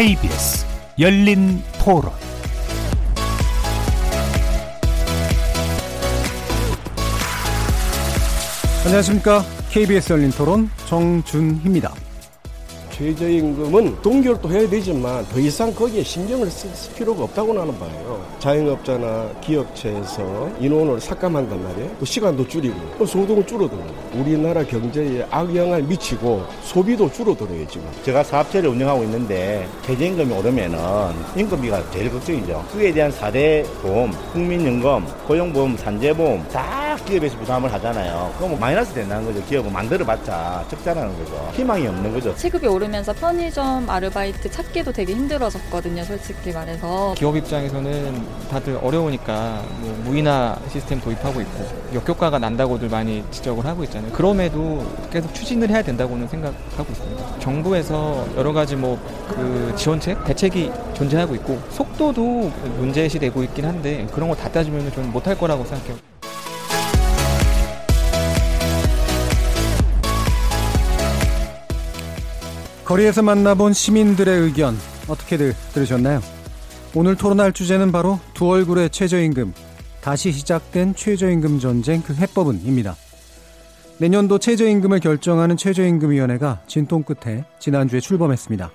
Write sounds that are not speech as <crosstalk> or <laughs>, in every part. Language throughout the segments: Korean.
KBS 열린 토론 안녕하십니까. KBS 열린 토론 정준희입니다. 최저임금은 동결도 해야 되지만 더 이상 거기에 신경을 쓸 필요가 없다고 나는 봐요. 자영업자나 기업체에서 인원을 삭감한단 말이에요. 또 시간도 줄이고 또 소득은 줄어들고 우리나라 경제에 악영향을 미치고 소비도 줄어들어요 지금. 제가 사업체를 운영하고 있는데 최저임금이 오르면은 인건비가 제일 걱정이죠. 그에 대한 사대 보험, 국민연금, 고용보험, 산재보험 다 기업에서 부담을 하잖아요. 그럼 마이너스 된다는 거죠. 기업은 만들어봤자 적자라는 거죠. 희망이 없는 거죠. 시급이 오르면서 편의점 아르바이트 찾기도 되게 힘들어졌거든요. 솔직히 말해서. 기업 입장에서는 다들 어려우니까 뭐 무인화 시스템 도입하고 있고 역효과가 난다고들 많이 지적을 하고 있잖아요. 그럼에도 계속 추진을 해야 된다고는 생각하고 있습니다. 정부에서 여러 가지 뭐 그 지원책, 대책이 존재하고 있고 속도도 문제시 되고 있긴 한데 그런 거 다 따지면 좀 못할 거라고 생각해요. 거리에서 만나본 시민들의 의견 어떻게들 들으셨나요? 오늘 토론할 주제는 바로 두 얼굴의 최저임금, 다시 시작된 최저임금 전쟁 그 해법은입니다. 내년도 최저임금을 결정하는 최저임금위원회가 진통 끝에 지난주에 출범했습니다.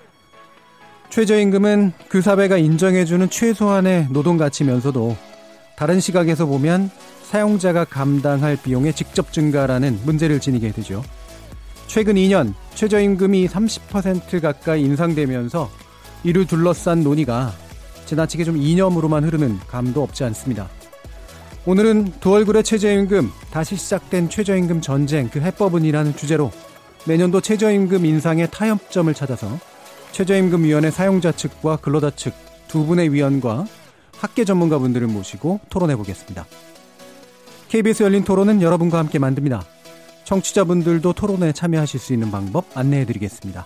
최저임금은 그 사회가 인정해주는 최소한의 노동가치면서도 다른 시각에서 보면 사용자가 감당할 비용의 직접 증가라는 문제를 지니게 되죠. 최근 2년 최저임금이 30% 가까이 인상되면서 이를 둘러싼 논의가 지나치게 좀 이념으로만 흐르는 감도 없지 않습니다. 오늘은 두 얼굴의 최저임금, 다시 시작된 최저임금 전쟁, 그 해법은이라는 주제로 내년도 최저임금 인상의 타협점을 찾아서 최저임금위원회 사용자 측과 근로자 측 두 분의 위원과 학계 전문가분들을 모시고 토론해 보겠습니다. KBS 열린 토론은 여러분과 함께 만듭니다. 청취자분들도 토론에 참여하실 수 있는 방법 안내해 드리겠습니다.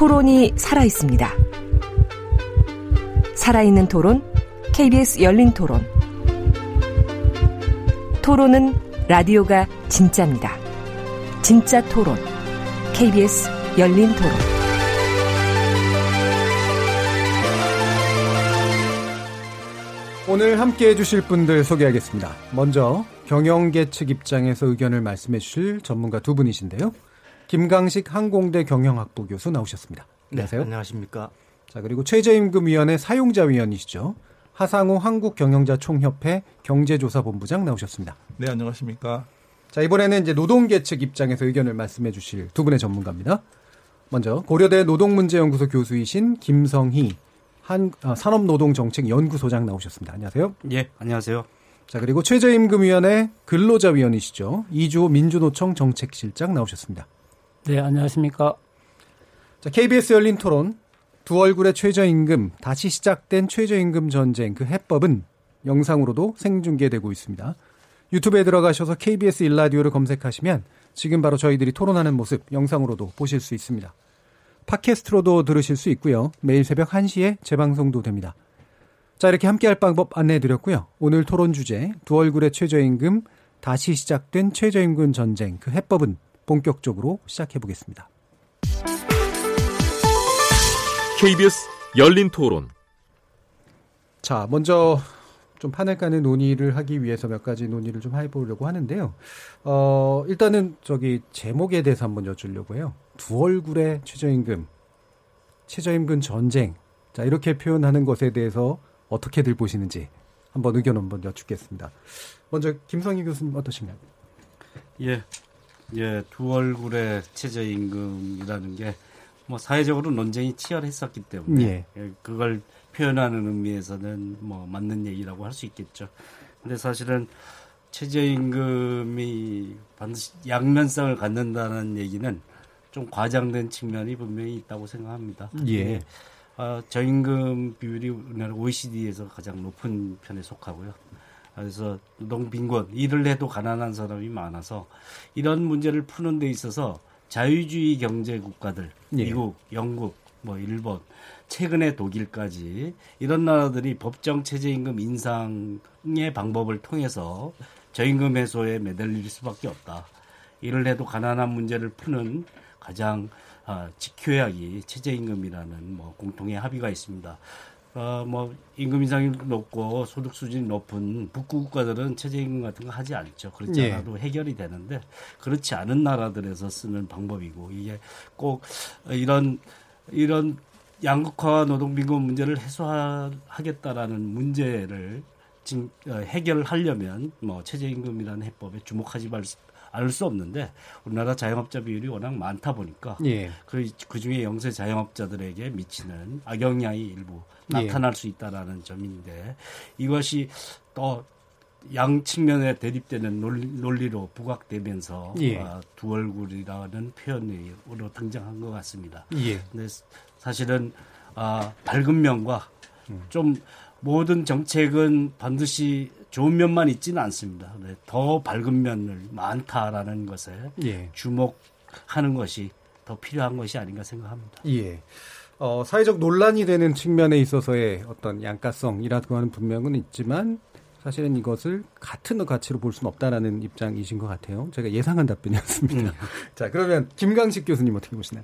토론이 살아 있습니다. 살아있는 토론, KBS 열린 토론. 토론은 라디오가 진짜입니다. 진짜 토론, KBS 열린 토론. 오늘 함께 해주실 분들 소개하겠습니다. 먼저 경영계 측 입장에서 의견을 말씀해 주실 전문가 두 분이신데요. 김강식 항공대 경영학부 교수 나오셨습니다. 안녕하세요. 네, 안녕하십니까. 자, 그리고 최저임금위원회 사용자위원이시죠. 하상호 한국경영자총협회 경제조사본부장 나오셨습니다. 네, 안녕하십니까. 자, 이번에는 이제 노동계 측 입장에서 의견을 말씀해 주실 두 분의 전문가입니다. 먼저 고려대 노동문제연구소 교수이신 김성희 한 아, 산업노동정책연구소장 나오셨습니다. 안녕하세요. 예, 안녕하세요. 자, 그리고 최저임금위원회 근로자위원이시죠. 이주호 민주노총 정책실장 나오셨습니다. 네, 안녕하십니까. 자, KBS 열린 토론 두 얼굴의 최저임금 다시 시작된 최저임금 전쟁 그 해법은 영상으로도 생중계되고 있습니다. 유튜브에 들어가셔서 KBS 일라디오를 검색하시면 지금 바로 저희들이 토론하는 모습 영상으로도 보실 수 있습니다. 팟캐스트로도 들으실 수 있고요. 매일 새벽 1시에 재방송도 됩니다. 자, 이렇게 함께할 방법 안내해 드렸고요. 오늘 토론 주제 두 얼굴의 최저임금 다시 시작된 최저임금 전쟁 그 해법은 본격적으로 시작해 보겠습니다. KBS 열린 토론. 자, 먼저 좀 판을 까는 논의를 하기 위해서 몇 가지 논의를 좀 해보려고 하는데요. 어, 일단은 저기 제목에 대해서 한번 여쭈려고 해요. 두 얼굴의 최저임금, 최저임금 전쟁. 자, 이렇게 표현하는 것에 대해서 어떻게들 보시는지 한번 의견 한번 여쭙겠습니다. 먼저 김성희 교수님 어떠신가요? 예, 예, 두 얼굴의 최저임금이라는 게 뭐 사회적으로 논쟁이 치열했었기 때문에 예. 예, 그걸 표현하는 의미에서는 뭐 맞는 얘기라고 할 수 있겠죠. 근데 사실은 최저임금이 반드시 양면성을 갖는다는 얘기는 좀 과장된 측면이 분명히 있다고 생각합니다. 예. 어, 저임금 비율이 우리나라 OECD에서 가장 높은 편에 속하고요. 그래서 노동빈곤 일을 해도 가난한 사람이 많아서 이런 문제를 푸는 데 있어서 자유주의 경제 국가들 예. 미국, 영국, 뭐 일본, 최근에 독일까지 이런 나라들이 법정 최저임금 인상의 방법을 통해서 저임금 해소에 매달릴 수밖에 없다. 일을 해도 가난한 문제를 푸는 가장 아, 지켜야기 최저임금이라는 뭐 공통의 합의가 있습니다. 어, 뭐 임금 인상이 높고 소득 수준이 높은 북구 국가들은 최저임금 같은 거 하지 않죠. 그렇지 예. 않아도 해결이 되는데 그렇지 않은 나라들에서 쓰는 방법이고 이게 꼭 이런 이런 양극화 노동빈곤 문제를 해소하겠다라는 문제를 진, 어, 해결하려면 뭐 최저임금이라는 해법에 주목하지 말 수- 않을 수 없는데 우리나라 자영업자 비율이 워낙 많다 보니까 예. 그, 그 중에 영세 자영업자들에게 미치는 악영향이 일부 예. 나타날 수 있다라는 점인데 이것이 또 양 측면에 대립되는 논리, 논리 로 부각되면서 예. 아, 두 얼굴이라는 표현으로 등장한 것 같습니다. 예. 근데 사실은 아, 밝은 면과 좀 모든 정책은 반드시 좋은 면만 있지는 않습니다. 네, 더 밝은 면을 많다라는 것에 예. 주목하는 것이 더 필요한 것이 아닌가 생각합니다. 예. 어, 사회적 논란이 되는 측면에 있어서의 어떤 양가성이라고 하는 분명은 있지만 사실은 이것을 같은 가치로 볼 수는 없다라는 입장이신 것 같아요. 제가 예상한 답변이었습니다. <laughs> 자, 그러면 김강식 교수님 어떻게 보시나요?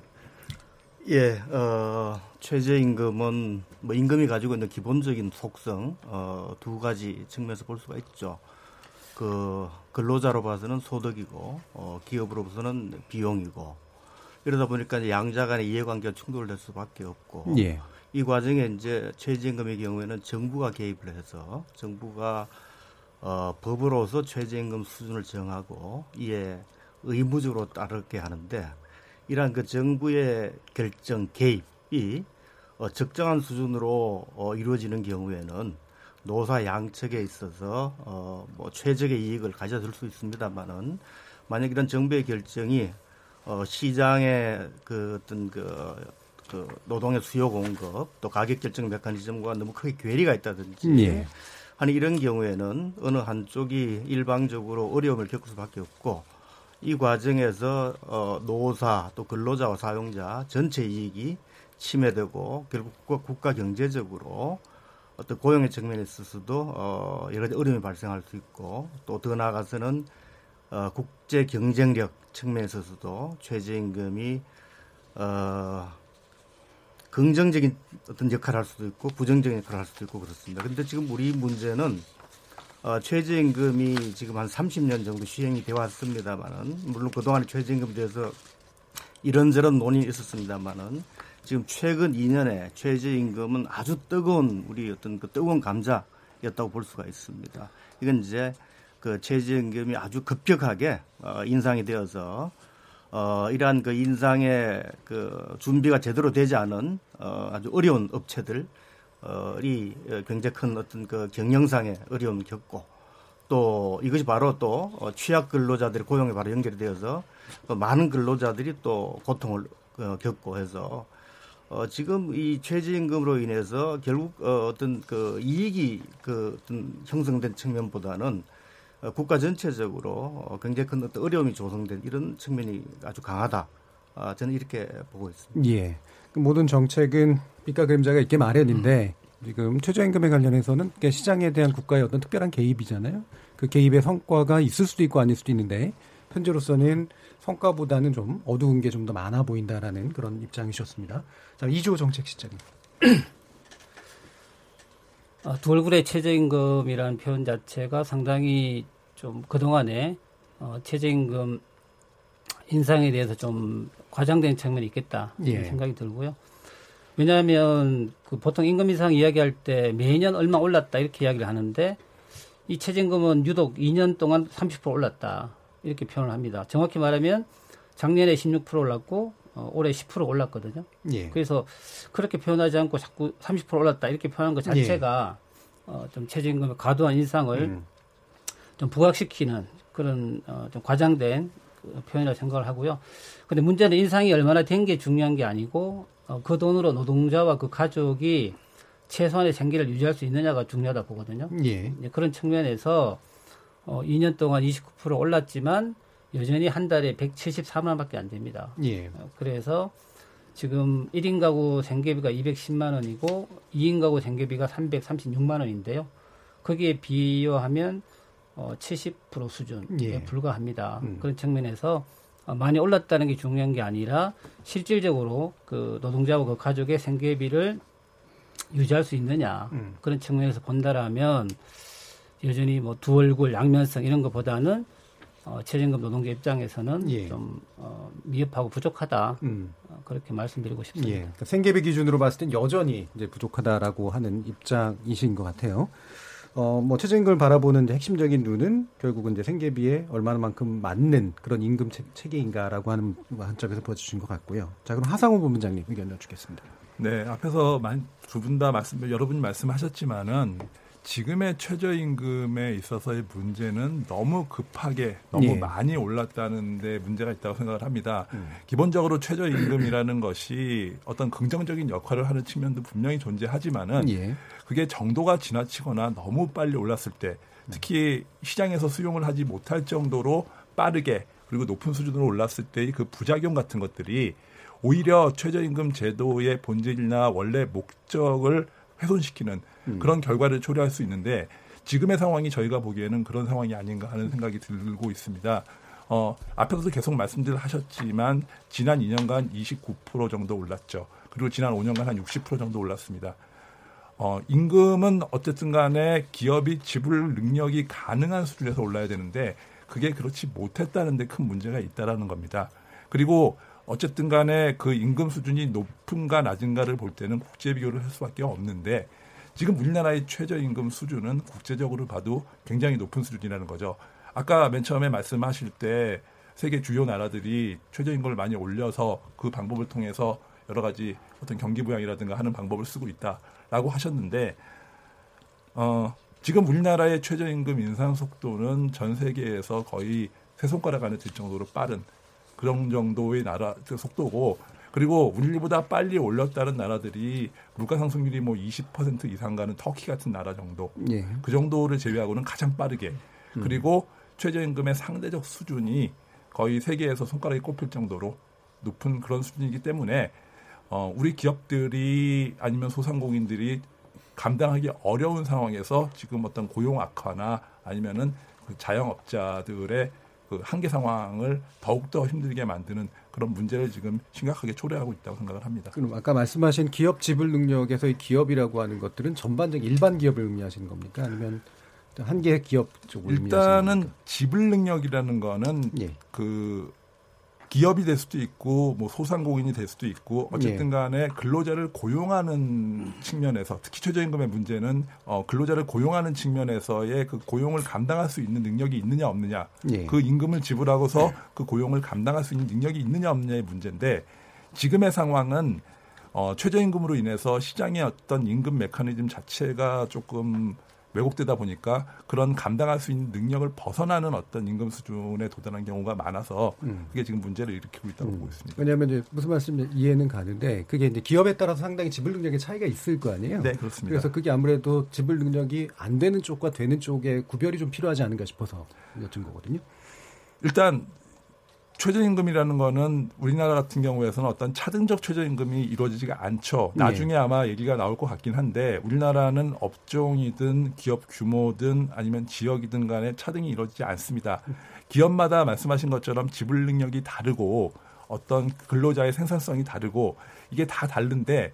예, 어, 최저임금은 뭐 임금이 가지고 있는 기본적인 속성 어, 두 가지 측면에서 볼 수가 있죠. 그 근로자로 봐서는 소득이고 어, 기업으로 봐서는 비용이고 이러다 보니까 이제 양자 간의 이해관계가 충돌될 수밖에 없고 예. 이 과정에 이제 최저임금의 경우에는 정부가 개입을 해서 정부가 어, 법으로서 최저임금 수준을 정하고 이에 의무적으로 따르게 하는데 이러한 그 정부의 결정 개입이 어, 적정한 수준으로 어, 이루어지는 경우에는 노사 양측에 있어서 어, 뭐 최적의 이익을 가져들 수 있습니다만은 만약 이런 정부의 결정이 어, 시장의 그 어떤 그, 그 노동의 수요 공급 또 가격 결정 메커니즘과 너무 크게 괴리가 있다든지 예. 하는 이런 경우에는 어느 한쪽이 일방적으로 어려움을 겪을 수밖에 없고 이 과정에서 어, 노사 또 근로자와 사용자 전체 이익이 침해되고 결국 국가, 국가 경제적으로 어떤 고용의 측면에 있어서도 어, 여러 가지 어려움이 발생할 수 있고 또 더 나아가서는 어, 국제 경쟁력 측면에 있어서도 최저임금이 어, 긍정적인 어떤 역할을 할 수도 있고 부정적인 역할을 할 수도 있고 그렇습니다. 근데 지금 우리 문제는 어, 최저임금이 지금 한 30년 정도 시행이 되어 왔습니다만은 물론 그동안에 최저임금에 대해서 이런저런 논의는 있었습니다만은 지금 최근 2년에 최저임금은 아주 뜨거운 우리 어떤 그 뜨거운 감자였다고 볼 수가 있습니다. 이건 이제 그 최저임금이 아주 급격하게 어, 인상이 되어서 어, 이러한 그 인상의 그 준비가 제대로 되지 않은 어, 아주 어려운 업체들 어, 이 굉장히 큰 어떤 그 경영상의 어려움을 겪고 또 이것이 바로 또 어, 취약 근로자들의 고용에 바로 연결이 되어서 그 많은 근로자들이 또 고통을 어, 겪고 해서 어, 지금 이 최저임금으로 인해서 결국 어, 어떤 그 이익이 그 어떤 형성된 측면보다는 어, 국가 전체적으로 어, 굉장히 큰 어떤 어려움이 조성된 이런 측면이 아주 강하다. 아, 저는 이렇게 보고 있습니다. 예. 그 모든 정책은 빛과 그림자가 있게 마련인데 지금 최저임금에 관련해서는 시장에 대한 국가의 어떤 특별한 개입이잖아요. 그 개입의 성과가 있을 수도 있고 아닐 수도 있는데 현재로서는 성과보다는 좀 어두운 게 좀 더 많아 보인다라는 그런 입장이셨습니다. 자, 이조 정책 시장님. 아, 두 얼굴의 최저임금이라는 표현 자체가 상당히 좀 그동안에 어, 최저임금 인상에 대해서 좀 과장된 측면이 있겠다 예. 생각이 들고요. 왜냐하면 그 보통 임금 인상 이야기할 때 매년 얼마 올랐다 이렇게 이야기를 하는데 이 최저임금은 유독 2년 동안 30% 올랐다 이렇게 표현을 합니다. 정확히 말하면 작년에 16% 올랐고 어, 올해 10% 올랐거든요. 예. 그래서 그렇게 표현하지 않고 자꾸 30% 올랐다 이렇게 표현한 것 자체가 어, 좀 최저임금의 과도한 인상을 음. 좀 부각시키는 그런 어, 좀 과장된 그 표현이라 생각을 하고요. 근데 문제는 인상이 얼마나 된 게 중요한 게 아니고 어, 그 돈으로 노동자와 그 가족이 최소한의 생계를 유지할 수 있느냐가 중요하다 보거든요. 예. 그런 측면에서 어, 2년 동안 29% 올랐지만 여전히 한 달에 174만 원밖에 안 됩니다. 예. 어, 그래서 지금 1인 가구 생계비가 210만 원이고 2인 가구 생계비가 336만 원인데요. 거기에 비교하면 어, 70% 수준에 예. 불과합니다. 음. 그런 측면에서 어, 많이 올랐다는 게 중요한 게 아니라 실질적으로 그 노동자와 그 가족의 생계비를 유지할 수 있느냐 음. 그런 측면에서 본다라면 여전히 뭐 두 얼굴 양면성 이런 것보다는 어, 최저임금 노동자 입장에서는 예. 좀 어, 미흡하고 부족하다 음. 어, 그렇게 말씀드리고 싶습니다. 예. 그러니까 생계비 기준으로 봤을 땐 여전히 이제 부족하다라고 하는 입장이신 것 같아요. 어, 뭐 최저임금을 바라보는 핵심적인 눈은 결국은 이제 생계비에 얼마만큼 맞는 그런 임금 체, 체계인가라고 하는 한점에서 보여주신 것 같고요. 자, 그럼 하상호 본부장님 의견 여쭙겠습니다. 네, 앞에서 두 분 다 말씀, 여러분이 말씀하셨지만은 지금의 최저임금에 있어서의 문제는 너무 급하게 너무 예. 많이 올랐다는 데 문제가 있다고 생각을 합니다. 음. 기본적으로 최저임금이라는 <clears throat> 것이 어떤 긍정적인 역할을 하는 측면도 분명히 존재하지만은 예. 그게 정도가 지나치거나 너무 빨리 올랐을 때 특히 시장에서 수용을 하지 못할 정도로 빠르게 그리고 높은 수준으로 올랐을 때의 그 부작용 같은 것들이 오히려 최저임금 제도의 본질이나 원래 목적을 훼손시키는 음. 그런 결과를 초래할 수 있는데 지금의 상황이 저희가 보기에는 그런 상황이 아닌가 하는 생각이 들고 있습니다. 어, 앞에서도 계속 말씀들 하셨지만 지난 2년간 29% 정도 올랐죠. 그리고 지난 5년간 한 60% 정도 올랐습니다. 어, 임금은 어쨌든 간에 기업이 지불 능력이 가능한 수준에서 올라야 되는데 그게 그렇지 못했다는 데 큰 문제가 있다라는 겁니다. 그리고 어쨌든 간에 그 임금 수준이 높은가 낮은가를 볼 때는 국제 비교를 할 수밖에 없는데 지금 우리나라의 최저임금 수준은 국제적으로 봐도 굉장히 높은 수준이라는 거죠. 아까 맨 처음에 말씀하실 때 세계 주요 나라들이 최저임금을 많이 올려서 그 방법을 통해서 여러 가지 어떤 경기 부양이라든가 하는 방법을 쓰고 있다라고 하셨는데 어, 지금 우리나라의 최저임금 인상 속도는 전 세계에서 거의 세 손가락 안에 들 정도로 빠른 그런 정도의 나라 그 속도고 그리고 우리보다 빨리 올렸다는 나라들이 물가 상승률이 뭐 20% 이상 가는 터키 같은 나라 정도 예. 그 정도를 제외하고는 가장 빠르게 그리고 최저임금의 상대적 수준이 거의 세계에서 손가락이 꼽힐 정도로 높은 그런 수준이기 때문에 어, 우리 기업들이 아니면 소상공인들이 감당하기 어려운 상황에서 지금 어떤 고용 악화나 아니면은 그 자영업자들의 그 한계 상황을 더욱더 힘들게 만드는 그런 문제를 지금 심각하게 초래하고 있다고 생각을 합니다. 그럼 아까 말씀하신 기업 지불 능력에서의 기업이라고 하는 것들은 전반적 일반 기업을 의미하시는 겁니까? 아니면 한개 기업 쪽을 의미하시는 일단은? 지불 능력이라는 거는 예. 그 기업이 될 수도 있고 뭐 소상공인이 될 수도 있고 어쨌든 간에 근로자를 고용하는 측면에서 특히 최저임금의 문제는 어 근로자를 고용하는 측면에서의 그 고용을 감당할 수 있는 능력이 있느냐 없느냐 예. 그 임금을 지불하고서 그 고용을 감당할 수 있는 능력이 있느냐 없느냐의 문제인데 지금의 상황은 어 최저임금으로 인해서 시장의 어떤 임금 메커니즘 자체가 조금 왜곡되다 보니까 그런 감당할 수 있는 능력을 벗어나는 어떤 임금 수준에 도달한 경우가 많아서 음. 그게 지금 문제를 일으키고 있다고 보고 있습니다. 왜냐하면 이제 무슨 말씀 이해는 가는데 그게 이제 기업에 따라서 상당히 지불 능력의 차이가 있을 거 아니에요. 네, 그렇습니다. 그래서 그게 아무래도 지불 능력이 안 되는 쪽과 되는 쪽에 구별이 좀 필요하지 않은가 싶어서 여쭌 거거든요. 일단 최저임금이라는 거는 우리나라 같은 경우에서는 어떤 차등적 최저임금이 이루어지지가 않죠. 네. 나중에 아마 얘기가 나올 것 같긴 한데 우리나라는 업종이든 기업 규모든 아니면 지역이든 간에 차등이 이루어지지 않습니다. 기업마다 말씀하신 것처럼 지불 능력이 다르고 어떤 근로자의 생산성이 다르고 이게 다 다른데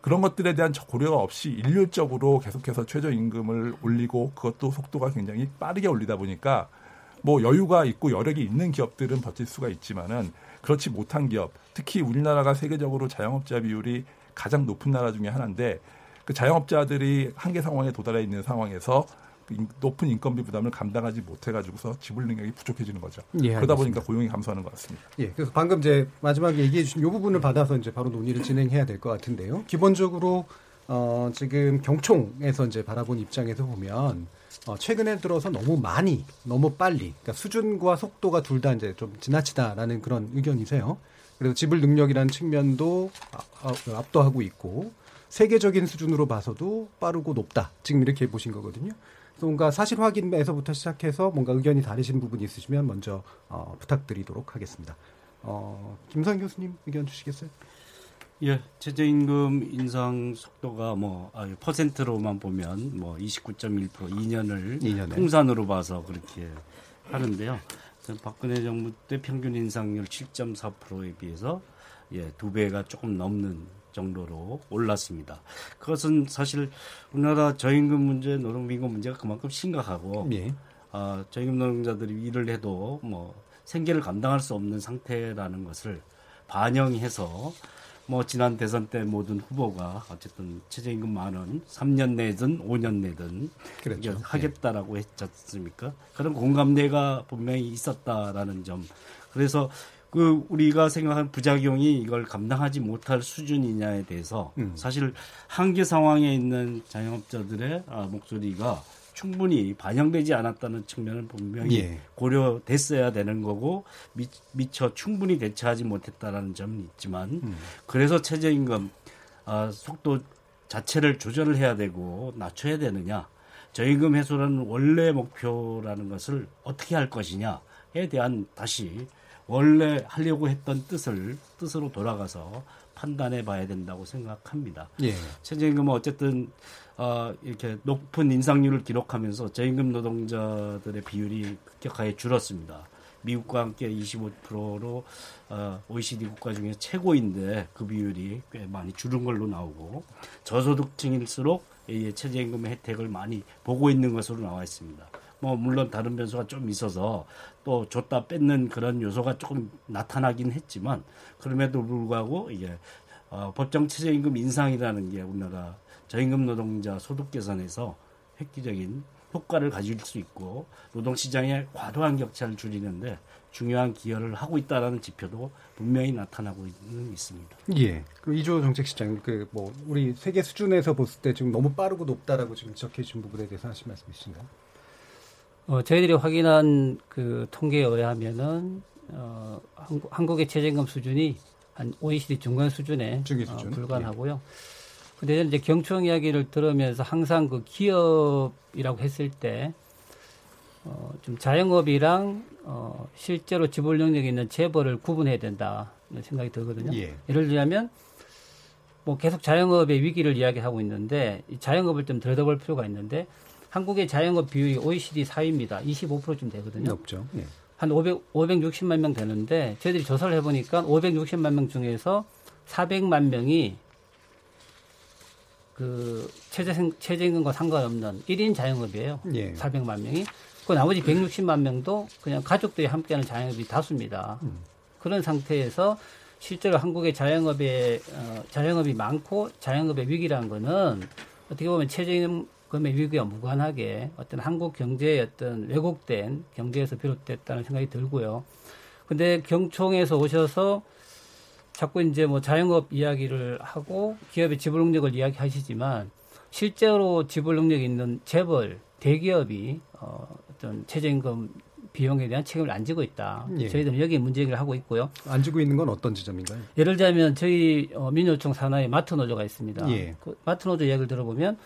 그런 것들에 대한 고려가 없이 일률적으로 계속해서 최저임금을 올리고 그것도 속도가 굉장히 빠르게 올리다 보니까 뭐 여유가 있고 여력이 있는 기업들은 버틸 수가 있지만은 그렇지 못한 기업, 특히 우리나라가 세계적으로 자영업자 비율이 가장 높은 나라 중에 하나인데 그 자영업자들이 한계 상황에 도달해 있는 상황에서 그 인- 높은 인건비 부담을 감당하지 못해가지고서 지불 능력이 부족해지는 거죠. 예, 그러다. 보니까 고용이 감소하는 것 같습니다. 예, 그래서 방금 이제 마지막에 얘기해 주신 이 부분을 받아서 이제 바로 논의를 진행해야 될 것 같은데요. 기본적으로 어, 지금 경총에서 이제 바라본 입장에서 보면 어, 최근에 들어서 너무 많이, 너무 빨리, 그러니까 수준과 속도가 둘 다 이제 좀 지나치다라는 그런 의견이세요. 그래서 지불 능력이라는 측면도 아, 아, 압도하고 있고 세계적인 수준으로 봐서도 빠르고 높다. 지금 이렇게 보신 거거든요. 그래서 뭔가 사실 확인에서부터 시작해서 뭔가 의견이 다르신 부분이 있으시면 먼저 어, 부탁드리도록 하겠습니다. 어, 김상 교수님 의견 주시겠어요? 예, 최저임금 인상 속도가 뭐 아, 퍼센트로만 보면 뭐 29.1% 2년을 2년에. 통산으로 봐서 그렇게 하는데요. 박근혜 정부 때 평균 인상률 7.4%에 비해서 예, 두 배가 조금 넘는 정도로 올랐습니다. 그것은 사실 우리나라 저임금 문제, 노동비금 문제가 그만큼 심각하고 예. 어, 저임금 노동자들이 일을 해도 뭐 생계를 감당할 수 없는 상태라는 것을 반영해서 뭐 지난 대선 때 모든 후보가 어쨌든 최저임금 만 원, 3년 내든 5년 내든 그렇죠. 하겠다라고 했지 않습니까? 그런 공감대가 분명히 있었다라는 점. 그래서 그 우리가 생각한 부작용이 이걸 감당하지 못할 수준이냐에 대해서 음. 사실 한계 상황에 있는 자영업자들의 아, 목소리가 충분히 반영되지 않았다는 측면은 분명히 예. 고려됐어야 되는 거고 미, 미처 충분히 대처하지 못했다라는 점은 있지만 음. 그래서 최저임금 아, 속도 자체를 조절을 해야 되고 낮춰야 되느냐 저임금 해소라는 원래 목표라는 것을 어떻게 할 것이냐에 대한 다시 원래 하려고 했던 뜻을 뜻으로 돌아가서 판단해 봐야 된다고 생각합니다. 예. 최저임금은 어쨌든 어, 이렇게 높은 인상률을 기록하면서 저임금 노동자들의 비율이 급격하게 줄었습니다. 미국과 함께 25%로 어, OECD 국가 중에 최고인데 그 비율이 꽤 많이 줄은 걸로 나오고 저소득층일수록 이 최저임금의 혜택을 많이 보고 있는 것으로 나와 있습니다. 뭐 물론 다른 변수가 좀 있어서 또 줬다 뺏는 그런 요소가 조금 나타나긴 했지만 그럼에도 불구하고 이게 어, 법정 최저임금 인상이라는 게 우리나라 저임금 노동자 소득 개선에서 획기적인 효과를 가질 수 있고 노동 시장의 과도한 격차를 줄이는데 중요한 기여를 하고 있다라는 지표도 분명히 나타나고 있는 있습니다. 예. 그럼 이조 정책 시장 그 뭐 우리 세계 수준에서 봤을 때 지금 너무 빠르고 높다라고 지금 지적해 주신 부분에 대해서 하신 말씀 있으신가요? 어, 저희들이 확인한 그 통계에 의하면은 어, 한국, 한국의 최저임금 수준이 한 OECD 중간 수준에 수준. 어, 불과하고요. 예. 근데 이제 경총 이야기를 들으면서 항상 그 기업이라고 했을 때, 어, 좀 자영업이랑, 어, 실제로 지불 능력이 있는 재벌을 구분해야 된다. 는 생각이 들거든요. 예. 예를 들자면, 뭐 계속 자영업의 위기를 이야기하고 있는데, 이 자영업을 좀 들여다볼 필요가 있는데, 한국의 자영업 비율이 OECD 4위입니다. 25%쯤 되거든요. 높죠. 예. 한 500, 560만 명 되는데, 저희들이 조사를 해보니까 560만 명 중에서 400만 명이 그 최저 최저임금과 상관없는 1인 자영업이에요. 예. 400만 명이. 그 나머지 160만 명도 그냥 가족들이 함께하는 자영업이 다수입니다. 음. 그런 상태에서 실제로 한국의 자영업에 어, 자영업이 많고 자영업의 위기라는 거는 어떻게 보면 최저임금 의 위기와 무관하게 어떤 한국 경제의 어떤 왜곡된 경제에서 비롯됐다는 생각이 들고요. 근데 경총에서 오셔서 자꾸 이제 뭐 자영업 이야기를 하고 기업의 지불 능력을 이야기하시지만 실제로 지불 능력이 있는 재벌 대기업이 어, 어떤 최저임금 비용에 대한 책임을 안 지고 있다. 예. 저희들은 여기 문제 제기를 하고 있고요. 안 지고 있는 건 어떤 지점인가요? 예를 들자면 저희 어, 민요총 산하에 마트 노조가 있습니다. 예. 그 마트 노조 이야기를 들어보면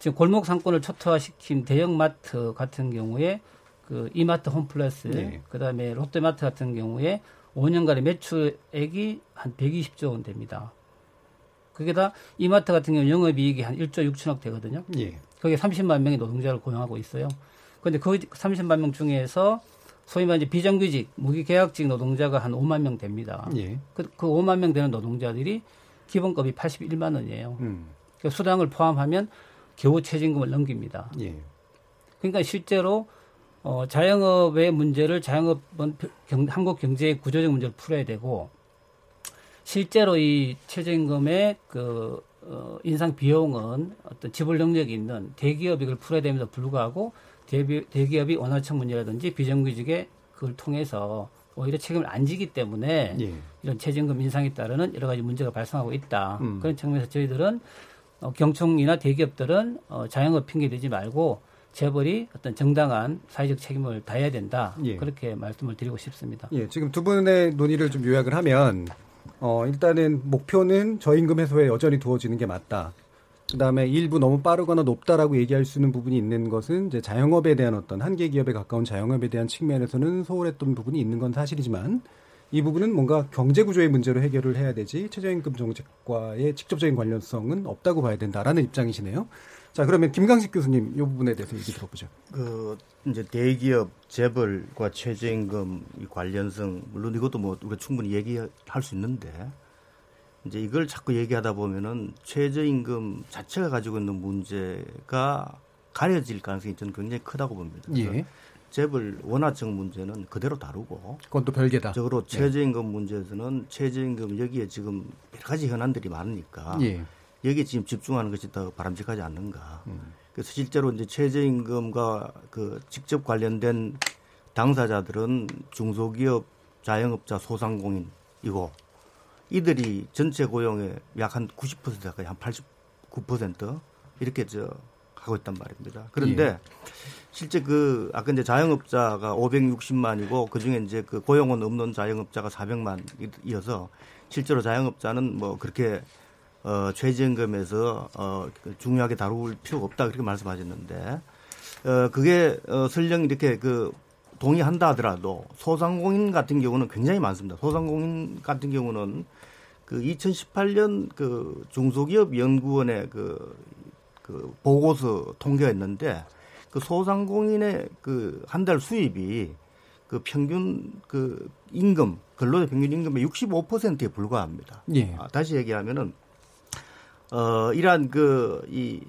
지금 골목 상권을 초토화시킨 대형 마트 같은 경우에 그 이마트 홈플러스, 예. 그다음에 롯데마트 같은 경우에 5년간의 매출액이 한 120조 원 됩니다. 그게 다 이마트 같은 경우 영업이익이 한 1조 6천억 되거든요. 예. 거기에 30만 명의 노동자를 고용하고 있어요. 그런데 그 30만 명 중에서 소위 말해 비정규직, 무기계약직 노동자가 한 5만 명 됩니다. 예. 그, 그 5만 명 되는 노동자들이 기본급이 81만 원이에요. 음. 그 수당을 포함하면 겨우 최저임금을 넘깁니다. 예. 그러니까 실제로 어, 자영업의 문제를 자영업은 경, 한국 경제의 구조적 문제를 풀어야 되고 실제로 이 최저임금의 그 어, 인상 비용은 어떤 지불 능력이 있는 대기업이 그걸 풀어야 됨에도 불구하고 대비, 대기업이 원화청 문제라든지 비정규직의 그걸 통해서 오히려 책임을 안 지기 때문에 예. 이런 최저임금 인상에 따르는 여러 가지 문제가 발생하고 있다. 음. 그런 측면에서 저희들은 어, 경총이나 대기업들은 어, 자영업 핑계 대지 말고 재벌이 어떤 정당한 사회적 책임을 다해야 된다. 예. 그렇게 말씀을 드리고 싶습니다. 예, 지금 두 분의 논의를 좀 요약을 하면 어, 일단은 목표는 저임금 해소에 여전히 두어지는 게 맞다. 그다음에 일부 너무 빠르거나 높다라고 얘기할 수 있는 부분이 있는 것은 이제 자영업에 대한 어떤 한계 기업에 가까운 자영업에 대한 측면에서는 소홀했던 부분이 있는 건 사실이지만 이 부분은 뭔가 경제 구조의 문제로 해결을 해야 되지 최저임금 정책과의 직접적인 관련성은 없다고 봐야 된다라는 입장이시네요. 자, 그러면 김강식 교수님 이 부분에 대해서 얘기 들어보죠. 그 이제 대기업 재벌과 최저임금 이 관련성 물론 이것도 뭐 우리가 충분히 얘기할 수 있는데 이제 이걸 자꾸 얘기하다 보면은 최저임금 자체가 가지고 있는 문제가 가려질 가능성이 저는 굉장히 크다고 봅니다. 예. 재벌 원화적 문제는 그대로 다루고 그건 또 별개다. 적으로 최저임금 문제에서는 최저임금 여기에 지금 여러 가지 현안들이 많으니까 예. 여기에 지금 집중하는 것이 더 바람직하지 않는가. 그래서 실제로 이제 최저임금과 그 직접 관련된 당사자들은 중소기업, 자영업자, 소상공인이고 이들이 전체 고용의 약 한 90% 가까이 한 89% 이렇게 저 하고 있단 말입니다. 그런데 예. 실제 그 아까 이제 자영업자가 560만이고 그 중에 이제 그 고용은 없는 자영업자가 400만이어서 실제로 자영업자는 뭐 그렇게 어 최저임금에서 어 중요하게 다룰 필요가 없다 그렇게 말씀하셨는데 어 그게 어 설령 이렇게 그 동의한다 하더라도 소상공인 같은 경우는 굉장히 많습니다. 소상공인 같은 경우는 그 2018년 그 중소기업 연구원의 그, 그 보고서 통계가 있는데 그 소상공인의 그 한 달 수입이 그 평균 그 임금 근로자 평균 임금의 65%에 불과합니다. 예. 아, 다시 얘기하면은 어 이러한 그 이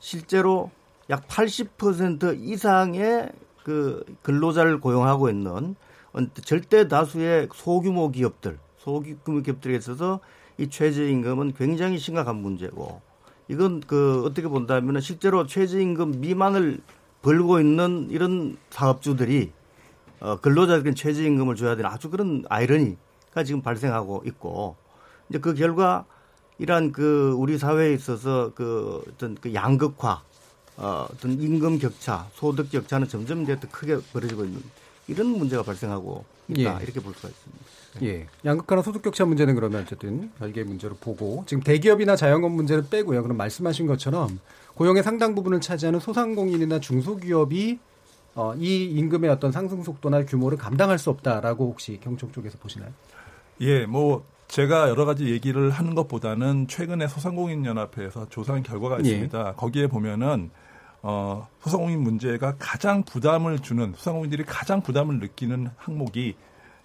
실제로 약 80% 이상의 그 근로자를 고용하고 있는 절대 다수의 소규모 기업들, 소규모 기업들에 있어서 이 최저임금은 굉장히 심각한 문제고 이건 그 어떻게 본다면은 실제로 최저임금 미만을 벌고 있는 이런 사업주들이 어, 근로자들에게 최저임금을 줘야 되는 아주 그런 아이러니가 지금 발생하고 있고 이제 그 결과 이러한 그 우리 사회에 있어서 그 어떤 그 양극화 어, 어떤 임금 격차, 소득 격차는 점점 이제 더 크게 벌어지고 있는 이런 문제가 발생하고 있다 예. 이렇게 볼 수가 있습니다. 예. 양극화나 소득 격차 문제는 그러면 어쨌든 별개의 문제로 보고 지금 대기업이나 자영업 문제는 빼고요. 그럼 말씀하신 것처럼 고용의 상당 부분을 차지하는 소상공인이나 중소기업이 어, 이 임금의 어떤 상승 속도나 규모를 감당할 수 없다라고 혹시 경총 쪽에서 보시나요? 예, 뭐 제가 여러 가지 얘기를 하는 것보다는 최근에 소상공인 연합회에서 조사한 결과가 예. 있습니다. 거기에 보면은 어, 소상공인 문제가 가장 부담을 주는 소상공인들이 가장 부담을 느끼는 항목이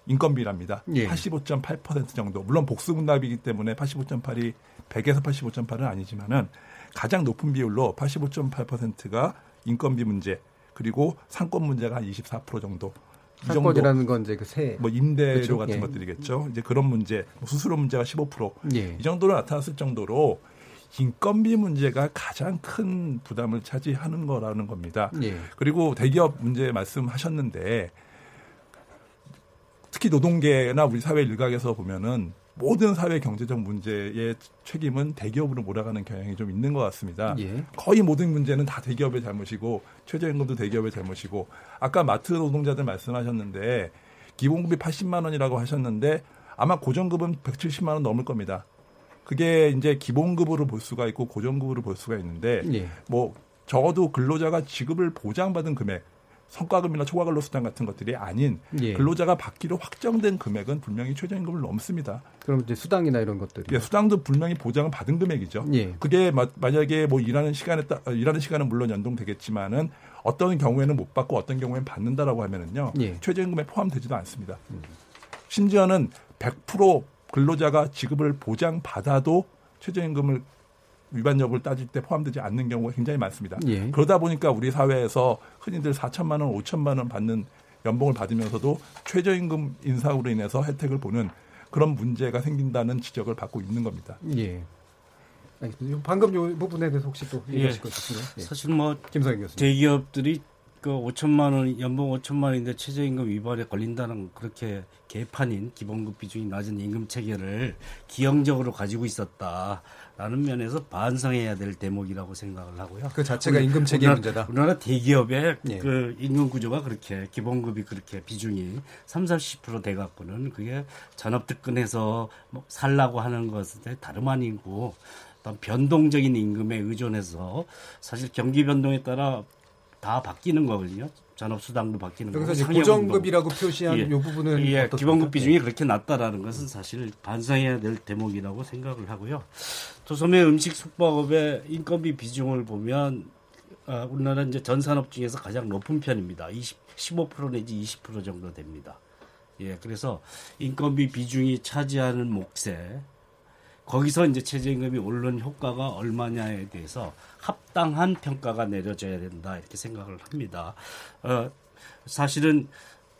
인건비랍니다. 예. 85.8% 정도. 물론 복수분납이기 때문에 85.8이 100에서 85.8은 아니지만은 가장 높은 비율로 85.8%가 인건비 문제 그리고 상권 문제가 한 24% 정도. 이 정도 사건이라는 건 이제 그 세. 뭐 임대료 그렇죠? 같은 예. 것들이겠죠. 이제 그런 문제, 뭐 수수료 문제가 15%. 예. 이 정도로 나타났을 정도로 인건비 문제가 가장 큰 부담을 차지하는 거라는 겁니다. 예. 그리고 대기업 문제 말씀하셨는데 특히 노동계나 우리 사회 일각에서 보면은 모든 사회 경제적 문제의 책임은 대기업으로 몰아가는 경향이 좀 있는 것 같습니다. 예. 거의 모든 문제는 다 대기업의 잘못이고 최저임금도 대기업의 잘못이고 아까 마트 노동자들 말씀하셨는데 기본급이 80만 원이라고 하셨는데 아마 고정급은 170만 원 넘을 겁니다. 그게 이제 기본급으로 볼 수가 있고 고정급으로 볼 수가 있는데 예. 뭐 적어도 근로자가 지급을 보장받은 금액 성과금이나 초과근로 수당 같은 것들이 아닌 예. 근로자가 받기로 확정된 금액은 분명히 최저임금을 넘습니다. 그럼 이제 수당이나 이런 것들이. 예, 수당도 분명히 보장을 받은 금액이죠. 예. 그게 마- 만약에 뭐 일하는 시간에 따 어, 일하는 시간은 물론 연동되겠지만은 어떤 경우에는 못 받고 어떤 경우에는 받는다라고 하면은요 예. 최저임금에 포함되지도 않습니다. 심지어는 100% 근로자가 지급을 보장받아도 최저임금을 위반 여부를 따질 때 포함되지 않는 경우가 굉장히 많습니다. 예. 그러다 보니까 우리 사회에서 흔히들 4천만 원, 5천만 원 받는 연봉을 받으면서도 최저임금 인상으로 인해서 혜택을 보는 그런 문제가 생긴다는 지적을 받고 있는 겁니다. 예. 알겠습니다. 방금 요 부분에 대해서 혹시 또 예. 얘기하실 거 있으세요? 예. 사실 뭐 김성현 교수님. 대기업들이 그 5천만 원 연봉 5천만 원인데 최저임금 위반에 걸린다는 그렇게 개판인 기본급 비중이 낮은 임금 체계를 기형적으로 가지고 있었다 라는 면에서 반성해야 될 대목이라고 생각을 하고요. 그 자체가 우리- 임금 체계 문제다. 우리나라 대기업의 예. 그 임금 구조가 그렇게 기본급이 그렇게 비중이 3, 40%돼 갖고는 그게 전업 특근해서 뭐 살라고 하는 것에 다름 아니고 어떤 변동적인 임금에 의존해서 사실 경기 변동에 따라 다 바뀌는 거거든요. 전업 수당도 바뀌는 거고 상여금도. 고정급이라고 표시한 예. 요 부분은 예? 기본급 비중이 예. 그렇게 낮다라는 것은 사실 반성해야 될 대목이라고 생각을 하고요. 또 소매 음식 숙박업의 인건비 비중을 보면 아, 우리나라 이제 전 산업 중에서 가장 높은 편입니다. 20, 15% 내지 20% 정도 됩니다. 예, 그래서 인건비 비중이 차지하는 몫에 거기서 이제 최저임금이 오르는 효과가 얼마냐에 대해서 합당한 평가가 내려져야 된다 이렇게 생각을 합니다. 어, 사실은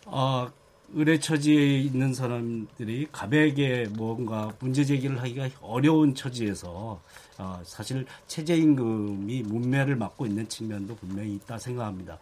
어, 의뢰 처지에 있는 사람들이 가백에 뭔가 문제 제기를 하기가 어려운 처지에서 어, 사실 최저임금이 문매를 맡고 있는 측면도 분명히 있다 생각합니다.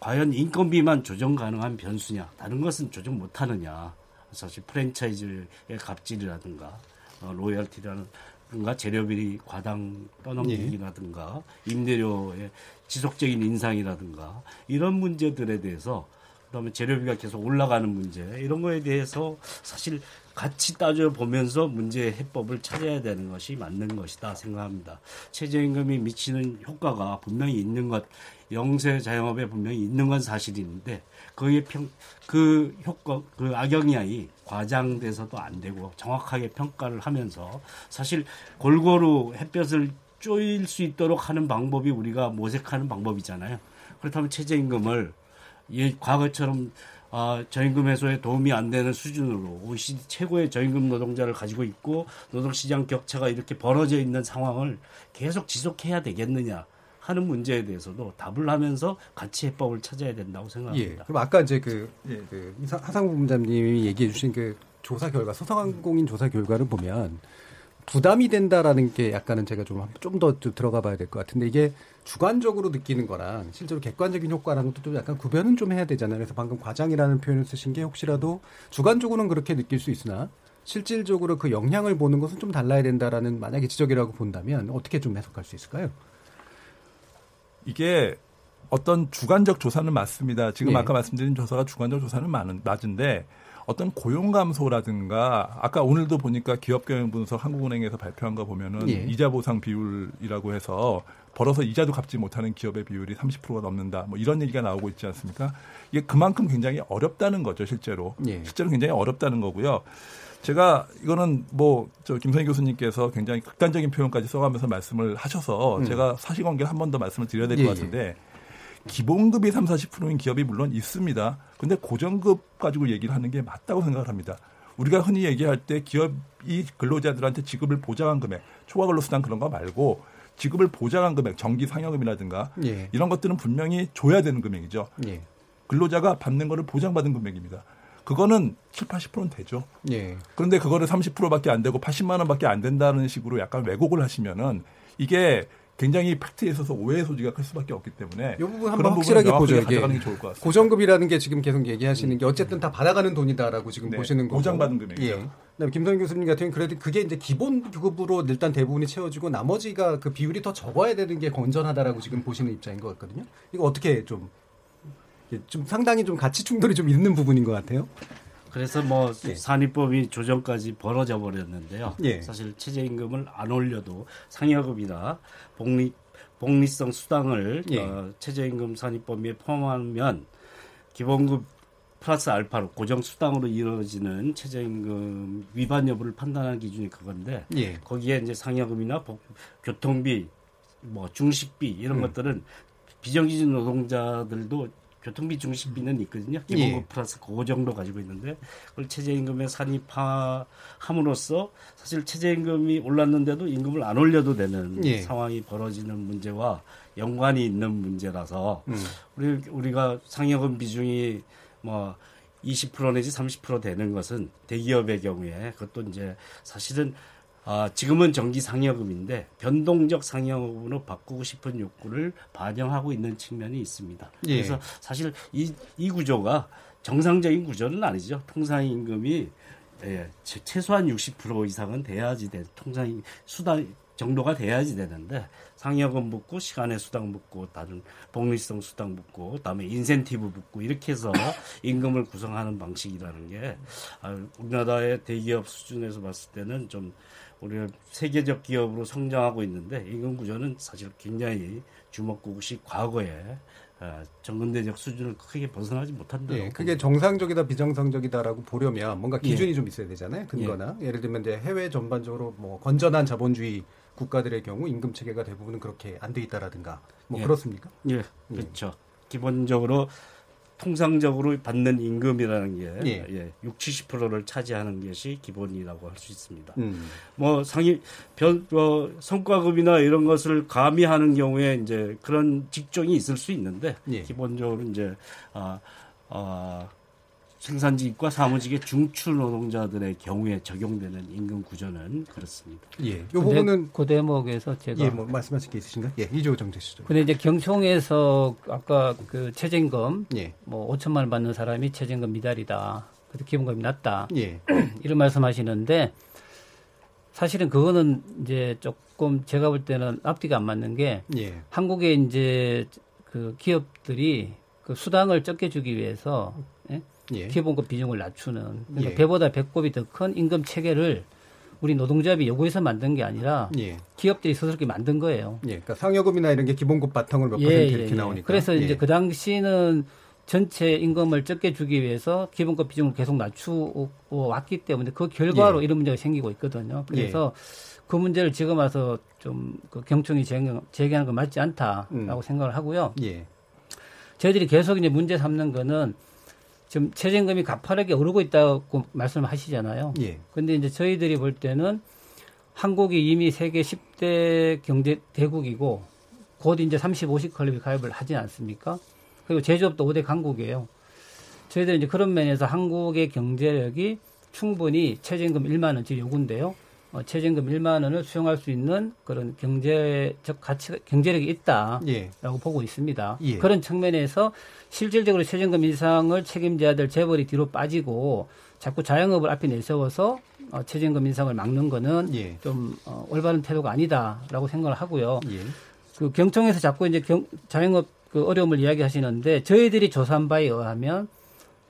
과연 인건비만 조정 가능한 변수냐? 다른 것은 조정 못하느냐? 사실 프랜차이즈의 갑질이라든가 어, 로열티라든가 재료비리 과당 떠넘기기라든가 임대료의 지속적인 인상이라든가 이런 문제들에 대해서 그다음에 재료비가 계속 올라가는 문제 이런 거에 대해서 사실 같이 따져보면서 문제의 해법을 찾아야 되는 것이 맞는 것이다 생각합니다. 최저임금이 미치는 효과가 분명히 있는 것 영세 자영업에 분명히 있는 건 사실인데 그의 평, 그 효과 그 악영향이 과장돼서도 안 되고 정확하게 평가를 하면서 사실 골고루 햇볕을 쪼일 수 있도록 하는 방법이 우리가 모색하는 방법이잖아요. 그렇다면 최저임금을 예, 과거처럼 아, 저임금 해소에 도움이 안 되는 수준으로 OECD 최고의 저임금 노동자를 가지고 있고 노동시장 격차가 이렇게 벌어져 있는 상황을 계속 지속해야 되겠느냐 하는 문제에 대해서도 답을 하면서 같이 해법을 찾아야 된다고 예. 생각합니다. 그럼 아까 이제 그, 그 이사- 하상우 본부장님이 얘기해 주신 그 조사 결과, 소상공인 조사 결과를 보면 부담이 된다라는 게 약간은 제가 좀 좀더 들어가 봐야 될 것 같은데 이게 주관적으로 느끼는 거랑 실제로 객관적인 효과랑은 또 약간 구별은 좀 해야 되잖아요. 그래서 방금 과장이라는 표현을 쓰신 게 혹시라도 주관적으로는 그렇게 느낄 수 있으나 실질적으로 그 영향을 보는 것은 좀 달라야 된다라는 만약에 지적이라고 본다면 어떻게 좀 해석할 수 있을까요? 이게 어떤 주관적 조사는 맞습니다. 지금 예. 아까 말씀드린 조사가 주관적 조사는 많은, 맞은데 어떤 고용 감소라든가 아까 오늘도 보니까 기업 경영 분석 한국은행에서 발표한 거 보면은 예. 이자 보상 비율이라고 해서 벌어서 이자도 갚지 못하는 기업의 비율이 30%가 넘는다. 뭐 이런 얘기가 나오고 있지 않습니까? 이게 그만큼 굉장히 어렵다는 거죠, 실제로. 예. 실제로 굉장히 어렵다는 거고요. 제가 이거는 뭐 저 김선희 교수님께서 굉장히 극단적인 표현까지 써가면서 말씀을 하셔서 음. 제가 사실관계를 한 번 더 말씀을 드려야 될것 예, 예. 같은데 기본급이 3, 40%인 기업이 물론 있습니다. 근데 고정급 가지고 얘기를 하는 게 맞다고 생각을 합니다. 우리가 흔히 얘기할 때 기업이 근로자들한테 지급을 보장한 금액, 초과 근로수당 그런 거 말고 지급을 보장한 금액, 정기 상여금이라든가 예. 이런 것들은 분명히 줘야 되는 금액이죠. 예. 근로자가 받는 거를 보장받은 금액입니다. 그거는 7, 80%는 되죠. 예. 그런데 그거를 30%밖에 안 되고 80만 원밖에 안 된다는 식으로 약간 왜곡을 하시면은 이게 굉장히 팩트에 있어서 오해의 소지가 클 수밖에 없기 때문에 이 부분 한번 확실하게 보죠. 이게 가져가는 게 좋을 것 같습니다. 고정급이라는 게 지금 계속 얘기하시는 게 어쨌든 다 받아가는 돈이다라고 지금 네, 보시는 거고. 보장받은 금액이죠. 예. 그다음에 김선 교수님 같은 경우는 그래도 그게 이제 기본 급으로 일단 대부분이 채워지고 나머지가 그 비율이 더 적어야 되는 게 건전하다라고 지금 보시는 입장인 것 같거든요. 이거 어떻게 좀, 좀 상당히 좀 가치 충돌이 좀 있는 부분인 것 같아요. 그래서 뭐 산입법이 조정까지 벌어져 버렸는데요. 예. 사실 최저임금을 안 올려도 상여금이나 복리 복리성 수당을 예. 어, 최저임금 산입법에 포함하면 기본급 플러스 알파로 고정 수당으로 이루어지는 최저임금 위반 여부를 판단하는 기준이 그건데 예. 거기에 이제 상여금이나 복- 교통비, 뭐 중식비 이런 음. 것들은 비정규직 노동자들도 교통비 중식비는 있거든요. 기본급 예. 플러스 그 정도 가지고 있는데 그걸 최저임금에 산입함으로써 사실 최저임금이 올랐는데도 임금을 안 올려도 되는 예. 상황이 벌어지는 문제와 연관이 있는 문제라서 음. 우리 우리가 상여금 비중이 뭐 20% 내지 30% 되는 것은 대기업의 경우에 그것도 이제 사실은 아, 지금은 정기 상여금인데 변동적 상여금으로 바꾸고 싶은 욕구를 반영하고 있는 측면이 있습니다. 예. 그래서 사실 이, 이 구조가 정상적인 구조는 아니죠. 통상 임금이 예, 최- 최소한 60% 이상은 돼야지 돼. 통상 수당 정도가 돼야지 되는데 상여금 붙고 시간의 수당 붙고 다른 복리성 수당 붙고 그다음에 인센티브 붙고 이렇게 해서 <laughs> 임금을 구성하는 방식이라는 게 아, 우리나라의 대기업 수준에서 봤을 때는 좀 우리가 세계적 기업으로 성장하고 있는데 임금 구조는 사실 굉장히 주먹구구식 과거에 아, 정근대적 수준을 크게 벗어나지 못한다. 예, 그게 정상적이다 비정상적이다라고 보려면 뭔가 기준이 좀 있어야 되잖아요. 근거나 예. 를 들면 이제 해외 전반적으로 뭐 건전한 자본주의 국가들의 경우 임금 체계가 대부분은 그렇게 안 돼 있다라든가 뭐 예. 그렇습니까? 예, 그렇죠. 기본적으로 통상적으로 받는 임금이라는 게 예. 예. 6, 70%를 차지하는 것이 기본이라고 할 수 있습니다. 음. 뭐 상위 별 어, 성과급이나 이런 것을 가미하는 경우에 이제 그런 직종이 있을 수 있는데 예. 기본적으로 이제 아, 아, 생산직과 사무직의 중추 노동자들의 경우에 적용되는 임금 구조는 그렇습니다. 예. 요그 부분은 대- 그 대목에서 제가 예, 뭐 말씀하실 게 있으신가요? 예, 이조 정제시죠. 근데 이제 경총에서 아까 그 최저임금 예. 뭐 5천만 원 받는 사람이 최저임금 미달이다. 그래서 기본급이 낮다. 예. <clears throat> 이런 말씀하시는데 사실은 그거는 이제 조금 제가 볼 때는 앞뒤가 안 맞는 게 예. 한국의 이제 그 기업들이 그 수당을 적게 주기 위해서 예? 예. 기본급 비중을 낮추는 그러니까 예. 배보다 배꼽이 더 큰 임금 체계를 우리 노동조합이 요구해서 만든 게 아니라 예. 기업들이 스스로 만든 거예요. 예. 그러니까 상여금이나 이런 게 기본급 바탕으로 몇 예, 퍼센트 예, 이렇게 예. 나오니까. 그래서 예. 이제 그 당시는 전체 임금을 적게 주기 위해서 기본급 비중을 계속 낮추어 왔기 때문에 그 결과로 예. 이런 문제가 생기고 있거든요. 그래서 그 문제를 지금 와서 좀 그 경총이 제기- 제기하는 건 맞지 않다라고 음. 생각을 하고요. 예. 저희들이 계속 이제 문제 삼는 거는 지금 최저임금이 가파르게 오르고 있다고 말씀을 하시잖아요. 예. 근데 이제 저희들이 볼 때는 한국이 이미 세계 10대 경제 대국이고 곧 이제 35식 클럽에 가입을 하지 않습니까? 그리고 제조업도 5대 강국이에요. 저희들 이제 그런 면에서 한국의 경제력이 충분히 최저임금 1만 원치 요구인데요. 어, 최저임금 1만 원을 수용할 수 있는 그런 경제적 가치, 경제력이 있다라고 예. 보고 있습니다. 예. 그런 측면에서 실질적으로 최저임금 인상을 책임져야 될 재벌이 뒤로 빠지고 자꾸 자영업을 앞에 내세워서 어, 최저임금 인상을 막는 거는 예. 좀 어, 올바른 태도가 아니다라고 생각을 하고요. 예. 그 경청에서 자꾸 이제 경, 자영업 그 어려움을 이야기하시는데 저희들이 조사한 바에 의하면